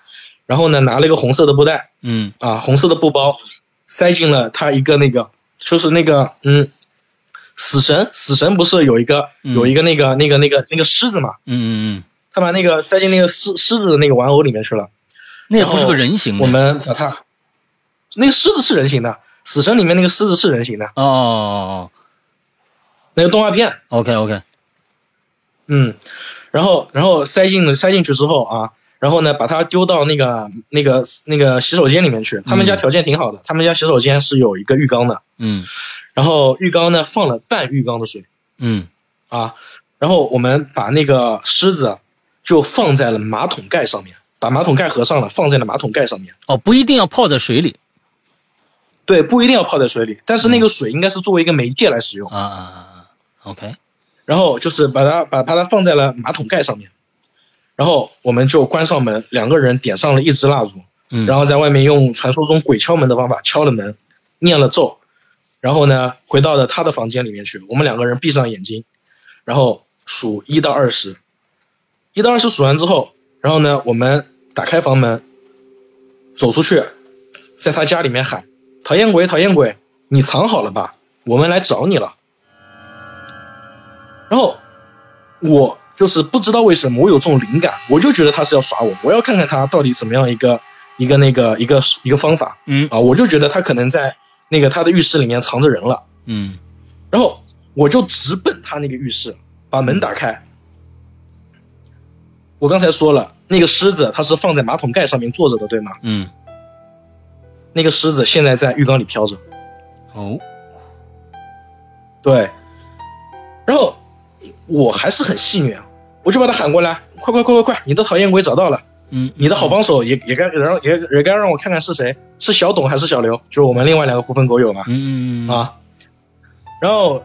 然后呢拿了一个红色的布袋嗯啊，红色的布包塞进了他一个那个就是那个嗯。死神，死神不是有一个嗯有一个那个那个那个那个狮子嘛？嗯嗯嗯，他把那个塞进那个狮狮子的那个玩偶里面去了。那也不是个人形的，我们把它，那个狮子是人形的，死神里面那个狮子是人形的，哦哦那个动画片，，OK OK，嗯，然后然后塞进塞进去之后啊，然后呢把它丢到那个那个那个洗手间里面去。他们家条件挺好的，他们家洗手间是有一个浴缸的，嗯然后浴缸呢放了半浴缸的水。嗯。啊，然后我们把那个狮子就放在了马桶盖上面，把马桶盖合上了，放在了马桶盖上面。哦，不一定要泡在水里。对，不一定要泡在水里，但是那个水应该是作为一个媒介来使用。啊啊啊啊，OK，然后就是把它把把它放在了马桶盖上面，然后我们就关上门，两个人点上了一支蜡烛，嗯，然后在外面用传说中鬼敲门的方法敲了门，念了咒，然后呢回到了他的房间里面去，我们两个人闭上眼睛，然后数一到二十，一到二十数完之后，然后呢我们打开房门，走出去，在他家里面喊讨厌鬼讨厌鬼，你藏好了吧，我们来找你了。然后我就是不知道为什么我有这种灵感，我就觉得他是要耍我，我要看看他到底怎么样一个一个那个一个一个方法嗯啊，我就觉得他可能在那个他的浴室里面藏着人了，嗯然后我就直奔他那个浴室，把门打开。我刚才说了，那个狮子它是放在马桶盖上面坐着的，对吗？嗯，那个狮子现在在浴缸里飘着，哦，对。然后我还是很戏谑，我就把他喊过来，快快快快快，你的讨厌鬼找到了。嗯，你的好帮手也也该让也也该让我看看是谁，是小董还是小刘？就是我们另外两个狐朋狗友嘛。嗯嗯嗯啊，然后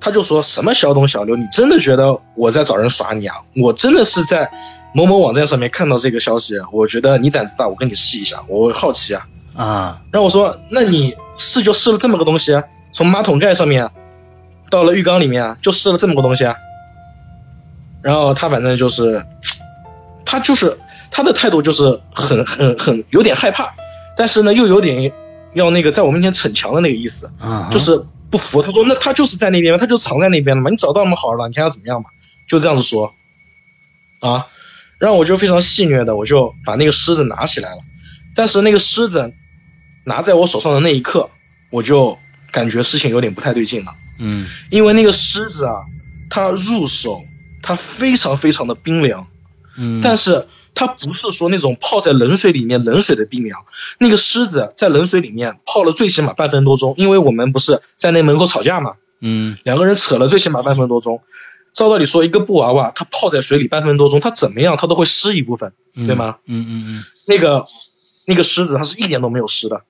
他就说什么小董小刘，你真的觉得我在找人耍你啊？我真的是在某某网站上面看到这个消息，我觉得你胆子大，我跟你试一下，我好奇啊。啊，然后我说，那你试就试了这么个东西啊，从马桶盖上面到了浴缸里面啊，就试了这么个东西啊。然后他反正就是，他就是他的态度就是很很很有点害怕，但是呢又有点要那个在我面前逞强的那个意思，啊，就是不服。他说那他就是在那边，他就藏在那边了嘛，你找到那么好了，你看要怎么样嘛？就这样子说，啊，然后我就非常戏谑的，我就把那个狮子拿起来了，但是那个狮子拿在我手上的那一刻，我就感觉事情有点不太对劲了。嗯。因为那个狮子啊，它入手它非常非常的冰凉，嗯，但是它不是说那种泡在冷水里面冷水的冰凉。那个狮子在冷水里面泡了最起码半分多钟，因为我们不是在那门口吵架嘛，嗯两个人扯了最起码半分多钟。照道理说，一个布娃娃它泡在水里半分多钟，它怎么样它都会湿一部分，对吗？嗯嗯嗯。那个那个狮子它是一点都没有湿的，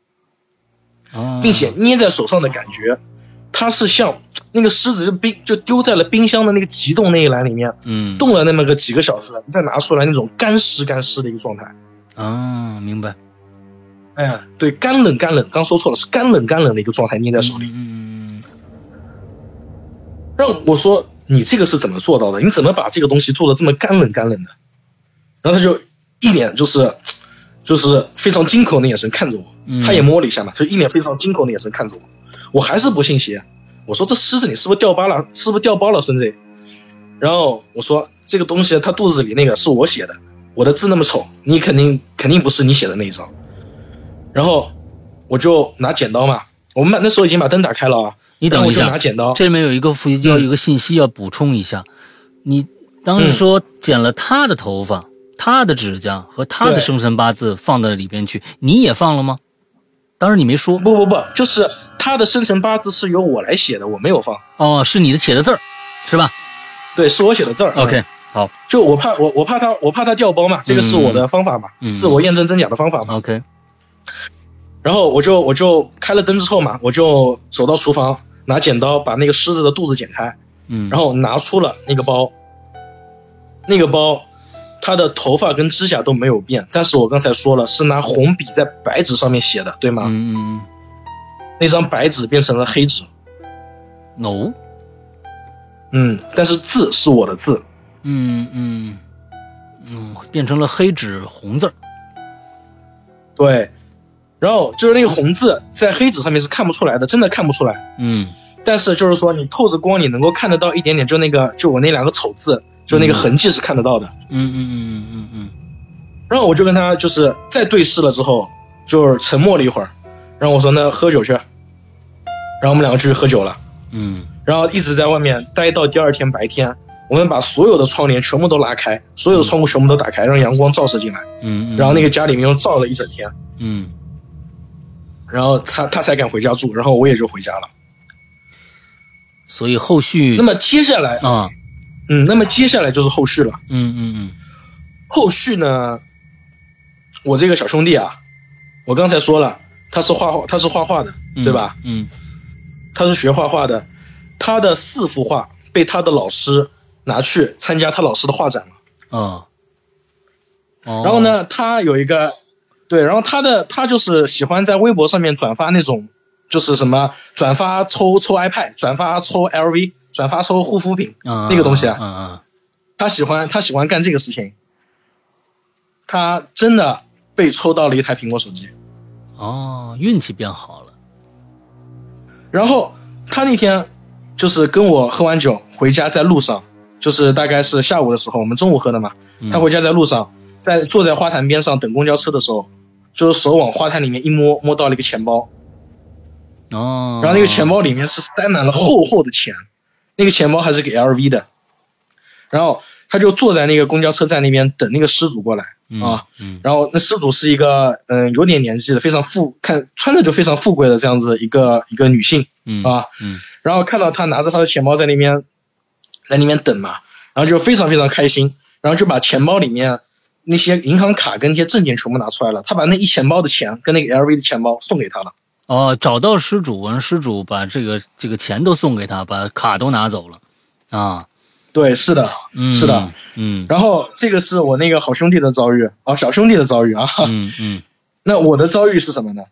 哦，并且捏在手上的感觉，它是像那个狮子就冰就丢在了冰箱的那个急冻那一栏里面，嗯，冻了那么个几个小时，再拿出来那种干湿干湿的一个状态。啊，明白。哎，对，干冷干冷，刚说错了，是干冷干冷的一个状态，捏在手里。嗯嗯嗯。让我说。你这个是怎么做到的？你怎么把这个东西做的这么干冷干冷的？然后他就一脸就是就是非常惊恐的眼神看着我，他也摸了一下嘛，就一脸非常惊恐的眼神看着我。我还是不信邪，我说这狮子你是不是掉包了？是不是掉包了，孙子？然后我说这个东西他肚子里那个是我写的，我的字那么丑，你肯定肯定不是你写的那一张。然后我就拿剪刀嘛，我们那时候已经把灯打开了啊。你等一下，拿剪刀。这里面有一个要有一个信息要补充一下，你当时说剪了他的头发、他的指甲和他的生辰八字放到里边去，你也放了吗？当时你没说。不不不，就是他的生辰八字是由我来写的，我没有放。哦，是你的写的字儿，是吧？对，是我写的字儿。OK，好。就我怕我我怕他我怕他掉包嘛，这个是我的方法嘛，是我验证真假的方法嘛。OK。然后我就我就开了灯之后嘛，我就走到厨房拿剪刀把那个狮子的肚子剪开，嗯，然后拿出了那个包，那个包，它的头发跟指甲都没有变，但是我刚才说了是拿红笔在白纸上面写的，对吗？嗯嗯那张白纸变成了黑纸，no，嗯，但是字是我的字，嗯嗯嗯，变成了黑纸红字儿，对。然后就是那个红字在黑纸上面是看不出来的，真的看不出来。嗯。但是就是说你透着光，你能够看得到一点点，就那个就我那两个丑字，就那个痕迹是看得到的。嗯嗯嗯嗯嗯嗯。然后我就跟他就是再对视了之后，就是沉默了一会儿，然后我说那喝酒去。然后我们两个去喝酒了。嗯。然后一直在外面待到第二天白天，我们把所有的窗帘全部都拉开，所有的窗户全部都打开，让阳光照射进来。嗯。然后那个家里面又照了一整天。嗯。然后他他才敢回家住，然后我也就回家了。所以后续，那么接下来啊，嗯，那么接下来就是后续了。嗯嗯嗯。后续呢，我这个小兄弟啊，我刚才说了，他是画画，他是画画的，对吧？嗯。他是学画画的，他的四幅画被他的老师拿去参加他老师的画展了。啊。哦。然后呢，他有一个。对，然后他的他就是喜欢在微博上面转发那种，就是什么转发抽抽 iPad，转发抽 LV，转发抽护肤品那个东西啊。嗯嗯。他喜欢他喜欢干这个事情。他真的被抽到了一台苹果手机。哦，运气变好了。然后他那天就是跟我喝完酒回家，在路上，就是大概是下午的时候，我们中午喝的嘛。他回家在路上，在坐在花坛边上等公交车的时候。就是手往花坛里面一摸，摸到了一个钱包，哦，然后那个钱包里面是塞满了厚厚的钱，那个钱包还是给 LV 的，然后他就坐在那个公交车站那边等那个失主过来啊，嗯，然后那失主是一个嗯有点年纪的非常富看穿着就非常富贵的这样子一个一个女性，嗯啊，嗯，然后看到他拿着他的钱包在那边在那边等嘛，然后就非常非常开心，然后就把钱包里面。那些银行卡跟那些证件全部拿出来了，他把那一钱包的钱跟那个 LV 的钱包送给他了。哦，找到失主，让失主把这个这个钱都送给他，把卡都拿走了。啊，对，是的，嗯是的，嗯。然后这个是我那个好兄弟的遭遇啊，小兄弟的遭遇啊。嗯嗯。那我的遭遇是什么呢？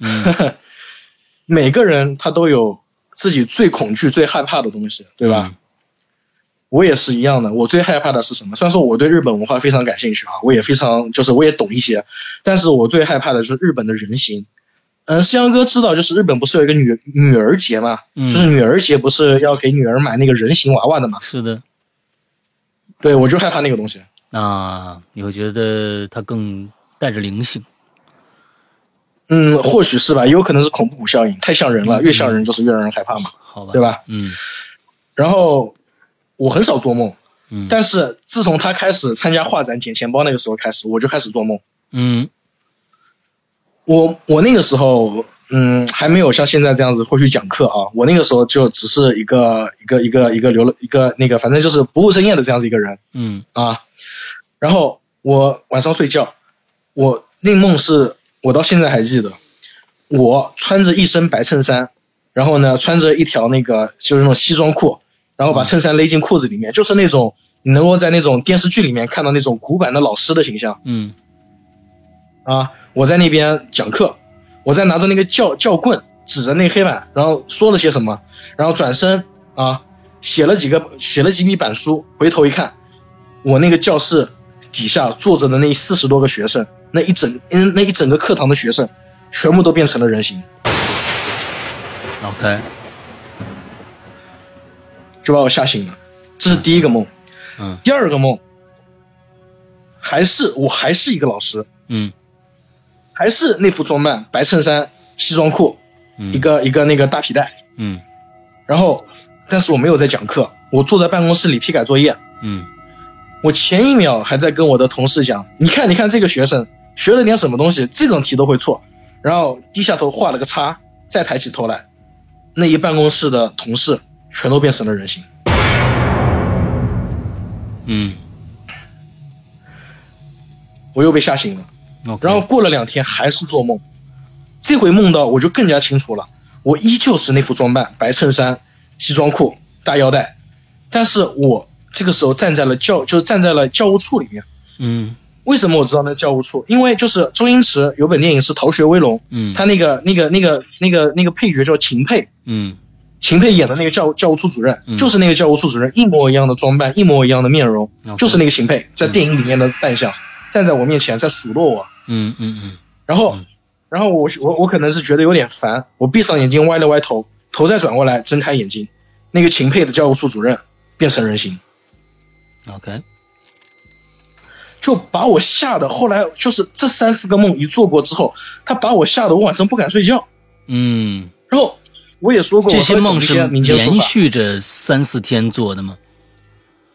嗯。每个人他都有自己最恐惧、最害怕的东西，对吧？我也是一样的，我最害怕的是什么？虽然说我对日本文化非常感兴趣啊，我也非常就是我也懂一些，但是我最害怕的是日本的人形。嗯，夕阳哥知道，就是日本不是有一个女女儿节嘛？嗯，就是女儿节不是要给女儿买那个人形娃娃的嘛？是的。对，我就害怕那个东西。啊，你会觉得它更带着灵性？嗯，或许是吧，也有可能是恐怖谷效应，太像人了，越像人就是越让人害怕嘛。好吧，对吧？嗯。然后。我很少做梦，嗯，但是自从他开始参加画展捡钱包那个时候开始，我就开始做梦，嗯，我我那个时候嗯，还没有像现在这样子会去讲课啊。我那个时候就只是一个一个一个一个留了一个那个，反正就是不务正业的这样子一个人。嗯啊，然后我晚上睡觉，我那梦是我到现在还记得，我穿着一身白衬衫，然后呢穿着一条那个就是那种西装裤，然后把衬衫勒进裤子里面，就是那种你能够在那种电视剧里面看到那种古板的老师的形象。嗯啊，我在那边讲课，我在拿着那个教教棍指着那黑板，然后说了些什么，然后转身啊写了几个写了几笔板书，回头一看，我那个教室底下坐着的那四十多个学生，那一整嗯那一整个课堂的学生，全部都变成了人形，，OK，就把我吓醒了。这是第一个梦，嗯。第二个梦，还是我还是一个老师，嗯还是那副装扮，白衬衫、西装裤，嗯一个一个那个大皮带。嗯然后，但是我没有在讲课，我坐在办公室里批改作业。嗯我前一秒还在跟我的同事讲，你看，你看这个学生学了点什么东西，这种题都会错。然后低下头画了个叉，再抬起头来，那一办公室的同事全都变成了人形。嗯我又被吓醒了。然后过了两天还是做梦，这回梦到我就更加清楚了，我依旧是那副装扮，白衬衫、西装裤、大腰带，但是我这个时候站在了教，就是站在了教务处里面。嗯。为什么我知道那教务处？因为就是周星驰有本电影是《逃学威龙》，嗯。他那个那个那个那个那个配角叫秦沛，嗯。秦沛演的那个教教务处主任，嗯。就是那个教务处主任，一模一样的装扮，一模一样的面容就是那个秦沛在电影里面的扮相，站在我面前在数落我，嗯嗯嗯。然后嗯，然后我我我可能是觉得有点烦，我闭上眼睛歪了歪头，头再转过来睁开眼睛，那个秦沛的教务处主任变成人形，，OK，就把我吓得，后来就是这三四个梦一做过之后，他把我吓得我晚上不敢睡觉，嗯，然后我也说过，这些梦是连续着三四天做的吗？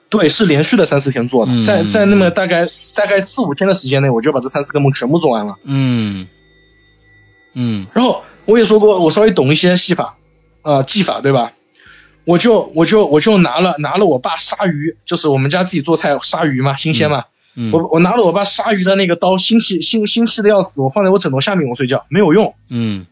对，是连续的三四天做的，嗯在在那么大概大概四五天的时间内，我就把这三四个梦全部做完了。嗯嗯然后我也说过，我稍微懂一些戏法，啊、技法对吧？我就我就我就拿了拿了我爸杀鱼，就是我们家自己做菜杀鱼嘛，新鲜嘛。嗯我我拿了我爸杀鱼的那个刀，心细心心细的要死，我放在我枕头下面我睡觉没有用。嗯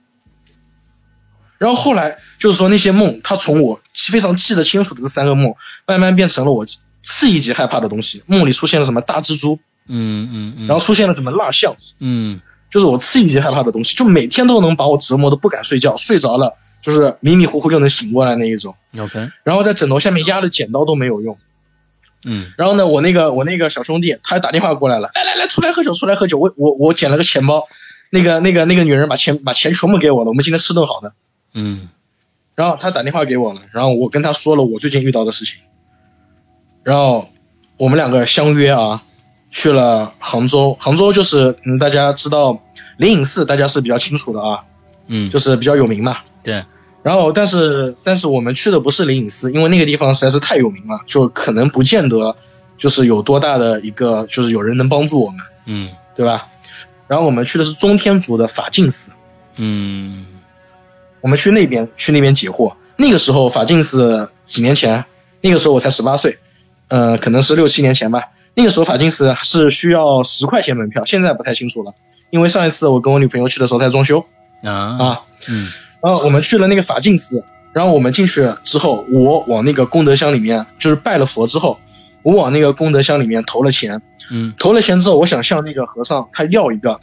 然后后来就是说那些梦，他从我非常记得清楚的这三个梦，慢慢变成了我次一级害怕的东西。梦里出现了什么大蜘蛛，嗯嗯嗯，然后出现了什么蜡像，嗯就是我次一级害怕的东西，就每天都能把我折磨的不敢睡觉，睡着了就是迷迷糊糊就能醒过来那一种。OK，然后在枕头下面压的剪刀都没有用。嗯然后呢，我那个我那个小兄弟他打电话过来了，来来来，出来喝酒，出来喝酒。我我我捡了个钱包，那个那个那个女人把钱把钱全部给我了，我们今天吃顿好的。嗯然后他打电话给我了，然后我跟他说了我最近遇到的事情，然后我们两个相约啊，去了杭州。杭州就是嗯，大家知道灵隐寺，大家是比较清楚的啊，嗯，就是比较有名嘛。对，然后但是但是我们去的不是灵隐寺，因为那个地方实在是太有名了，就可能不见得就是有多大的一个就是有人能帮助我们，嗯。对吧？然后我们去的是中天竺的法净寺，嗯。我们去那边去那边解惑。那个时候法净寺几年前，那个时候我才十八岁，呃，可能是六七年前吧。那个时候法净寺是需要十块钱门票，现在不太清楚了，因为上一次我跟我女朋友去的时候在装修。啊啊。嗯。然后我们去了那个法净寺，然后我们进去之后，我往那个功德箱里面，就是拜了佛之后，我往那个功德箱里面投了钱，嗯。投了钱之后，我想向那个和尚他要一个，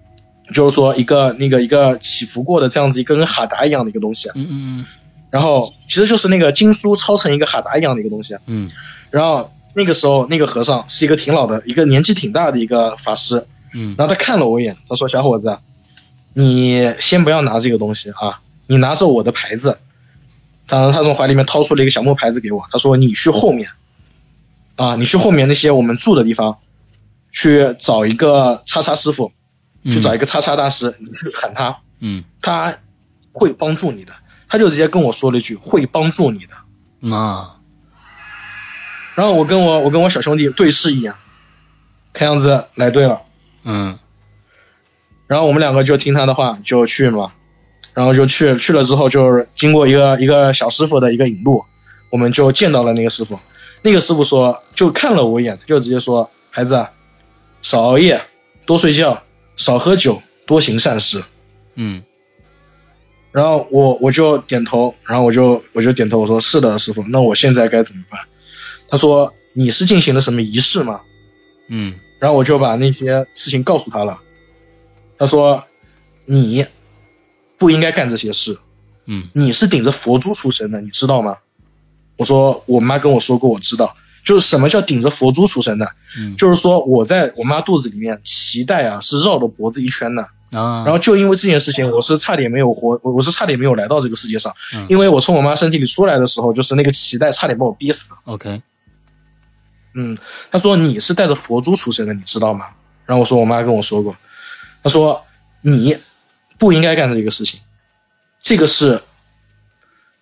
就是说一个那个一个祈福过的这样子一个跟哈达一样的一个东西，嗯嗯。然后其实就是那个经书抄成一个哈达一样的一个东西，嗯然后那个时候那个和尚是一个挺老的一个年纪挺大的一个法师，嗯然后他看了我一眼，他说：“小伙子，你先不要拿这个东西啊，你拿着我的牌子。”然后他从怀里面掏出了一个小木牌子给我，他说：“你去后面，啊，你去后面那些我们住的地方，去找一个叉叉师傅，去找一个叉叉大师，你去喊他，嗯他会帮助你的。”他就直接跟我说了一句：“会帮助你的。”嗯啊然后我跟我我跟我小兄弟对视一眼，看样子来对了。嗯然后我们两个就听他的话，就去了嘛。然后就去去了之后，就是经过一个一个小师傅的一个引路，我们就见到了那个师傅。那个师傅说，就看了我一眼，就直接说：“孩子，少熬夜，多睡觉，少喝酒，多行善事。”嗯。然后我我就点头，然后我就我就点头，我说：“是的，师傅，那我现在该怎么办？”他说：“你是进行了什么仪式吗？”嗯。然后我就把那些事情告诉他了。他说：“你。”不应该干这些事，嗯，你是顶着佛珠出生的，你知道吗？我说我妈跟我说过，我知道，就是什么叫顶着佛珠出生的，嗯，就是说我在我妈肚子里面脐带啊是绕着脖子一圈的啊，然后就因为这件事情，我是差点没有活，我我是差点没有来到这个世界上，因为我从我妈身体里出来的时候，就是那个脐带差点把我憋死。OK，嗯，他说你是带着佛珠出生的，你知道吗？然后我说我妈跟我说过，他说你。不应该干这个事情，这个是，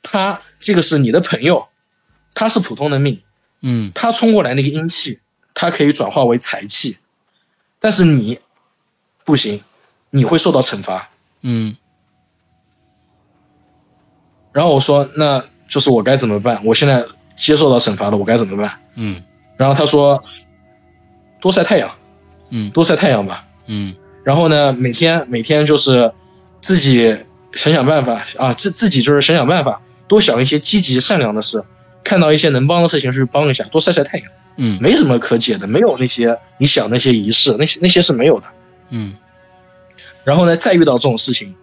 他这个是你的朋友，他是普通的命，嗯，他冲过来那个阴气，他可以转化为财气，但是你不行，你会受到惩罚，嗯，然后我说那就是我该怎么办？我现在接受到惩罚了，我该怎么办？嗯，然后他说多晒太阳，嗯，多晒太阳吧，嗯，然后呢，每天每天就是。自己想想办法啊，自自己就是想想办法，多想一些积极善良的事，看到一些能帮的事情去帮一下，多晒晒太阳。嗯，没什么可解的，没有那些你想那些仪式，那些那些是没有的。嗯，然后呢，再遇到这种事情，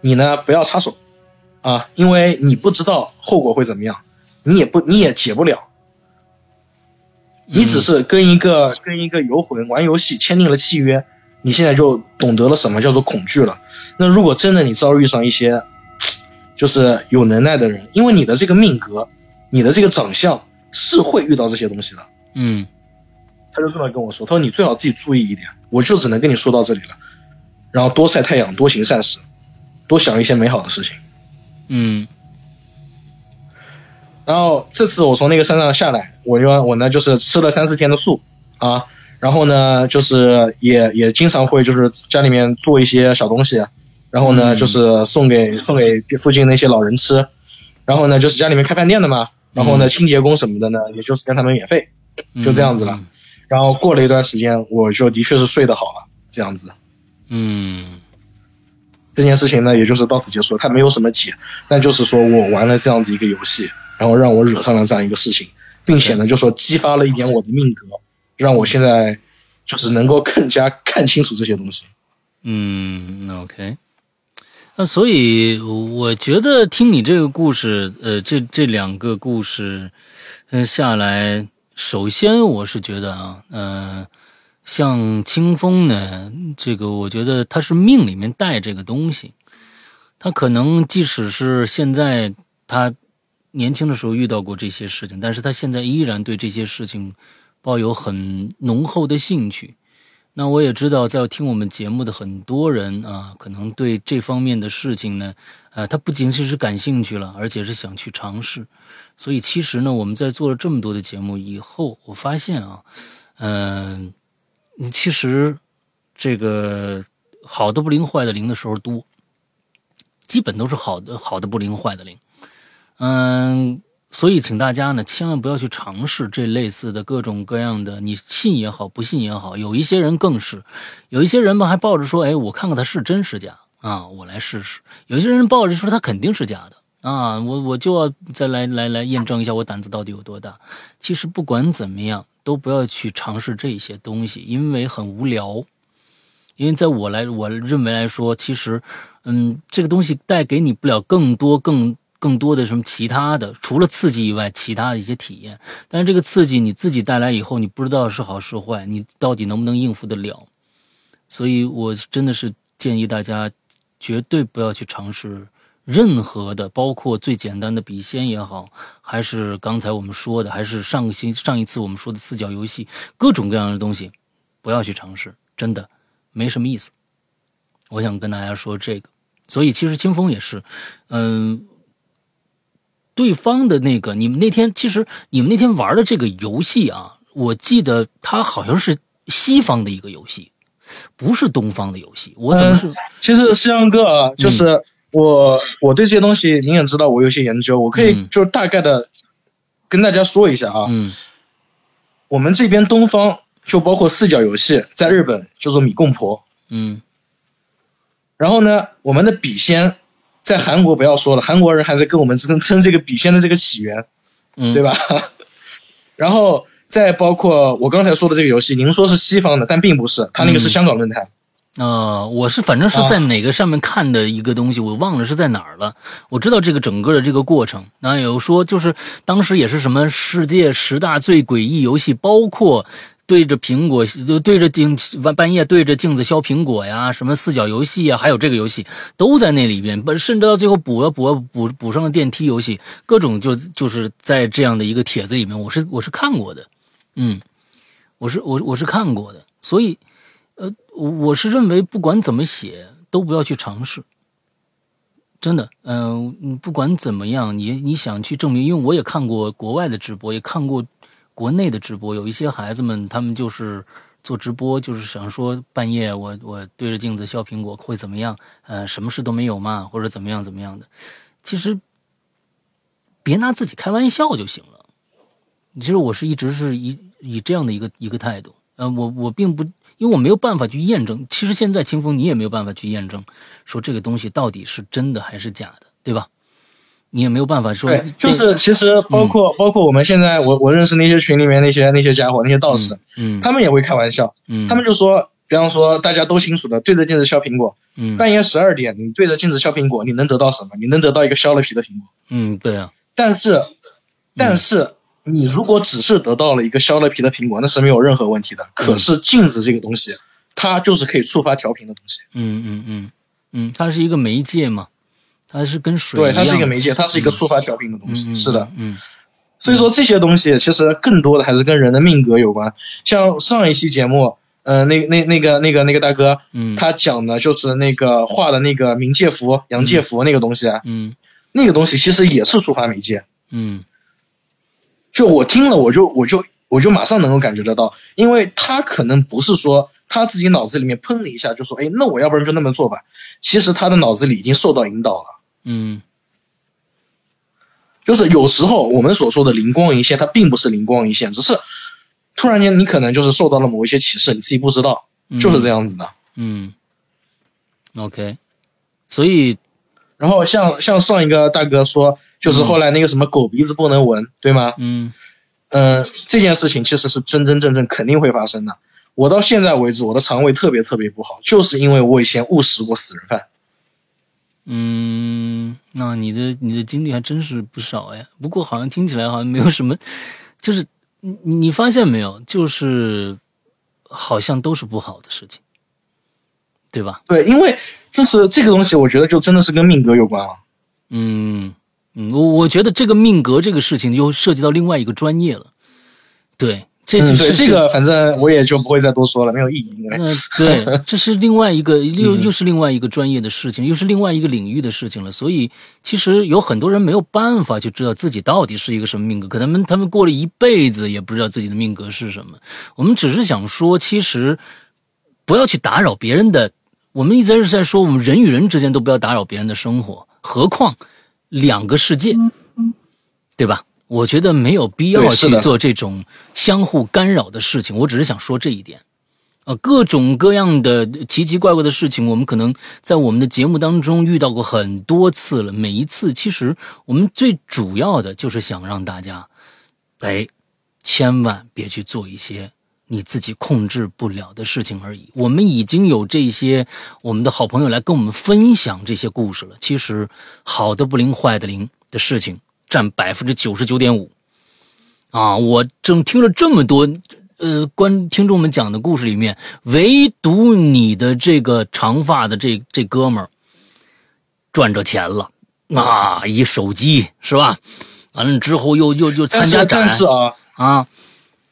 你呢不要插手啊，因为你不知道后果会怎么样，你也不你也解不了，你只是跟一个跟一个游魂玩游戏签订了契约。你现在就懂得了什么叫做恐惧了。那如果真的你遭遇上一些，就是有能耐的人，因为你的这个命格，你的这个长相是会遇到这些东西的。嗯，他就这么跟我说，他说你最好自己注意一点。我就只能跟你说到这里了。然后多晒太阳，多行善事，多想一些美好的事情。嗯。然后这次我从那个山上下来，我就我呢就是吃了三四天的素啊。然后呢，就是也也经常会就是家里面做一些小东西，然后呢就是送给送给附近那些老人吃，然后呢就是家里面开饭店的嘛，然后呢清洁工什么的呢，也就是跟他们免费，就这样子了。然后过了一段时间，我就的确是睡得好了，这样子。嗯，这件事情呢，也就是到此结束，它没有什么解，但就是说我玩了这样子一个游戏，然后让我惹上了这样一个事情，并且呢就说激发了一点我的命格。让我现在就是能够更加看清楚这些东西。嗯，OK。那所以我觉得听你这个故事，呃，这这两个故事，嗯，下来，首先我是觉得啊，嗯，像清风呢，这个我觉得他是命里面带这个东西，他可能即使是现在他年轻的时候遇到过这些事情，但是他现在依然对这些事情。抱有很浓厚的兴趣，那我也知道，在听我们节目的很多人啊，可能对这方面的事情呢，呃，他不仅仅是感兴趣了，而且是想去尝试。所以，其实呢，我们在做了这么多的节目以后，我发现啊，嗯，其实这个好的不灵，坏的灵的时候多，基本都是好的，好的不灵，坏的灵，嗯。所以，请大家呢，千万不要去尝试这类似的各种各样的，你信也好，不信也好。有一些人更是，有一些人吧，还抱着说：“哎，我看看他是真是假啊，我来试试。”有些人抱着说他肯定是假的啊，我我就要再来来来验证一下我胆子到底有多大。其实不管怎么样，都不要去尝试这些东西，因为很无聊。因为在我来我认为来说，其实，嗯，这个东西带给你不了更多更。更多的什么其他的，除了刺激以外，其他的一些体验。但是这个刺激你自己带来以后，你不知道是好是坏，你到底能不能应付得了？所以我真的是建议大家，绝对不要去尝试任何的，包括最简单的笔仙也好，还是刚才我们说的，还是上个星上一次我们说的四角游戏，各种各样的东西，不要去尝试，真的没什么意思。我想跟大家说这个。所以其实清风也是，嗯。对方的那个，你们那天其实你们那天玩的这个游戏啊，我记得它好像是西方的一个游戏，不是东方的游戏。我怎么是？其实，世阳哥啊，就是我我对这些东西您也知道，我有些研究，我可以就大概的跟大家说一下啊。嗯。我们这边东方就包括四角游戏，在日本叫做米贡婆。嗯。然后呢，我们的笔仙在韩国不要说了，韩国人还在跟我们称称这个笔仙的这个起源，嗯，对吧？然后再包括我刚才说的这个游戏，您说是西方的，但并不是，它那个是香港论坛。呃，我是反正是在哪个上面看的一个东西，我忘了是在哪儿了。我知道这个整个的这个过程，那有说就是当时也是什么世界十大最诡异游戏，包括对着苹果就对着镜半半夜对着镜子削苹果呀，什么四角游戏啊，还有这个游戏都在那里边，甚至到最后补了补补补上了电梯游戏，各种就就是在这样的一个帖子里面，我是我是看过的，嗯，我是我我是看过的，所以。呃，我是认为不管怎么写都不要去尝试，真的，嗯，不管怎么样，你你想去证明，因为我也看过国外的直播，也看过国内的直播，有一些孩子们他们就是做直播，就是想说半夜我我对着镜子削苹果会怎么样？呃，什么事都没有嘛，或者怎么样怎么样的，其实别拿自己开玩笑就行了。其实我是一直是以以这样的一个一个态度，呃，我我并不。因为我没有办法去验证，其实现在清风你也没有办法去验证，说这个东西到底是真的还是假的，对吧？你也没有办法说。对，就是其实包括包括我们现在我我认识那些群里面那些那些家伙那些道士，嗯，他们也会开玩笑，嗯，他们就说，比方说大家都清楚的，对着镜子削苹果，嗯，半夜十二点你对着镜子削苹果，你能得到什么？你能得到一个削了皮的苹果，嗯，对啊，但是，但是。你如果只是得到了一个削了皮的苹果，那是没有任何问题的。可是镜子这个东西，它就是可以触发调频的东西。嗯嗯嗯嗯，它是一个媒介嘛，它是跟水对，它是一个媒介，它是一个触发调频的东西。是的，嗯。所以说这些东西其实更多的还是跟人的命格有关。像上一期节目，呃，那那那个那个那个大哥，嗯，他讲的就是那个画的那个冥界符、阳界符那个东西啊，嗯，那个东西其实也是触发媒介。嗯。就我听了，我就我就我就马上能够感觉得到，因为他可能不是说他自己脑子里面砰的一下就说，哎，那我要不然就那么做吧。其实他的脑子里已经受到引导了。嗯，就是有时候我们所说的灵光一现，它并不是灵光一现，只是突然间你可能就是受到了某一些启示，你自己不知道，就是这样子的。嗯，OK，所以，然后像像上一个大哥说。就是后来那个什么狗鼻子不能闻，对吗？嗯，嗯，这件事情其实是真真正正肯定会发生的。我到现在为止，我的肠胃特别特别不好，就是因为我以前误食过死人饭。嗯，那你的你的经历还真是不少呀。不过好像听起来好像没有什么，就是你你发现没有，就是好像都是不好的事情，对吧？对，因为就是这个东西，我觉得就真的是跟命格有关了。嗯。嗯，我我觉得这个命格这个事情又涉及到另外一个专业了，对，这是这个，反正我也就不会再多说了，没有意义。嗯，对，这是另外一个又又是另外一个专业的事情，又是另外一个领域的事情了。所以其实有很多人没有办法去知道自己到底是一个什么命格，可能他们他们过了一辈子也不知道自己的命格是什么。我们只是想说，其实不要去打扰别人的。我们一直是在说，我们人与人之间都不要打扰别人的生活，何况。两个世界，对吧？我觉得没有必要去做这种相互干扰的事情。我只是想说这一点，啊，各种各样的奇奇怪怪的事情，我们可能在我们的节目当中遇到过很多次了。每一次，其实我们最主要的就是想让大家，哎，千万别去做一些。你自己控制不了的事情而已。我们已经有这些我们的好朋友来跟我们分享这些故事了。其实，好的不灵，坏的灵的事情占百分之九十九点五。啊，我正听了这么多，呃，观听众们讲的故事里面，唯独你的这个长发的这这哥们儿赚着钱了啊！一手机是吧？完了之后又又又参加展啊啊。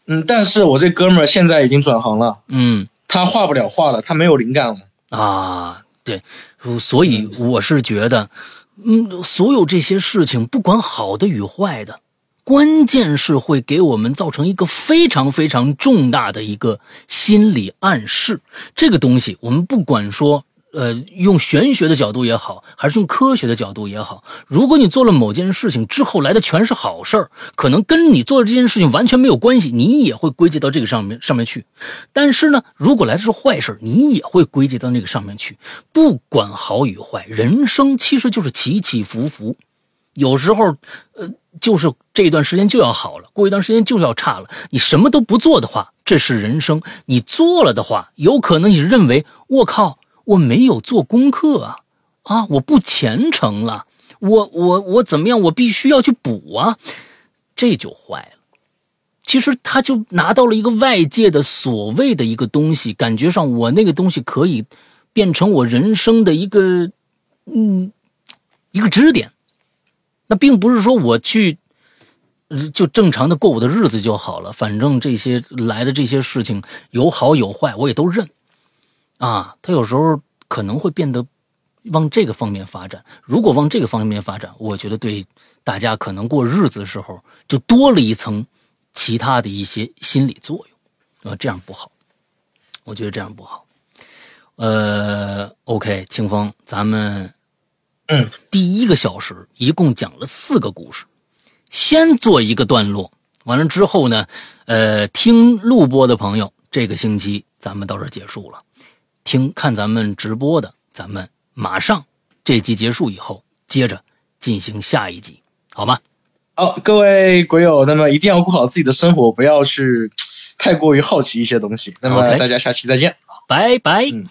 嗯，但是我这哥们儿现在已经转行了。嗯，他画不了画了，他没有灵感了啊。对，所以我是觉得，嗯，所有这些事情，不管好的与坏的，关键是会给我们造成一个非常非常重大的一个心理暗示。这个东西，我们不管说呃，用玄学的角度也好，还是用科学的角度也好，如果你做了某件事情之后来的全是好事儿，可能跟你做的这件事情完全没有关系，你也会归结到这个上面上面去。但是呢，如果来的是坏事你也会归结到那个上面去。不管好与坏，人生其实就是起起伏伏，有时候，呃，就是这段时间就要好了，过一段时间就要差了。你什么都不做的话，这是人生；你做了的话，有可能你认为我靠。我没有做功课啊，啊，我不虔诚了，我我我怎么样？我必须要去补啊，这就坏了。其实他就拿到了一个外界的所谓的一个东西，感觉上我那个东西可以变成我人生的一个嗯一个支点。那并不是说我去就正常的过我的日子就好了，反正这些来的这些事情有好有坏，我也都认。啊，他有时候可能会变得往这个方面发展。如果往这个方面发展，我觉得对大家可能过日子的时候就多了一层其他的一些心理作用，啊，这样不好。我觉得这样不好。呃，OK，清风，咱们嗯，第一个小时一共讲了四个故事，先做一个段落，完了之后呢，呃，听录播的朋友，这个星期咱们到这结束了。听看咱们直播的，咱们马上这集结束以后，接着进行下一集，好吗？好，各位鬼友，那么一定要过好自己的生活，不要去 太过于好奇一些东西。那么大家下期再见，拜拜。嗯。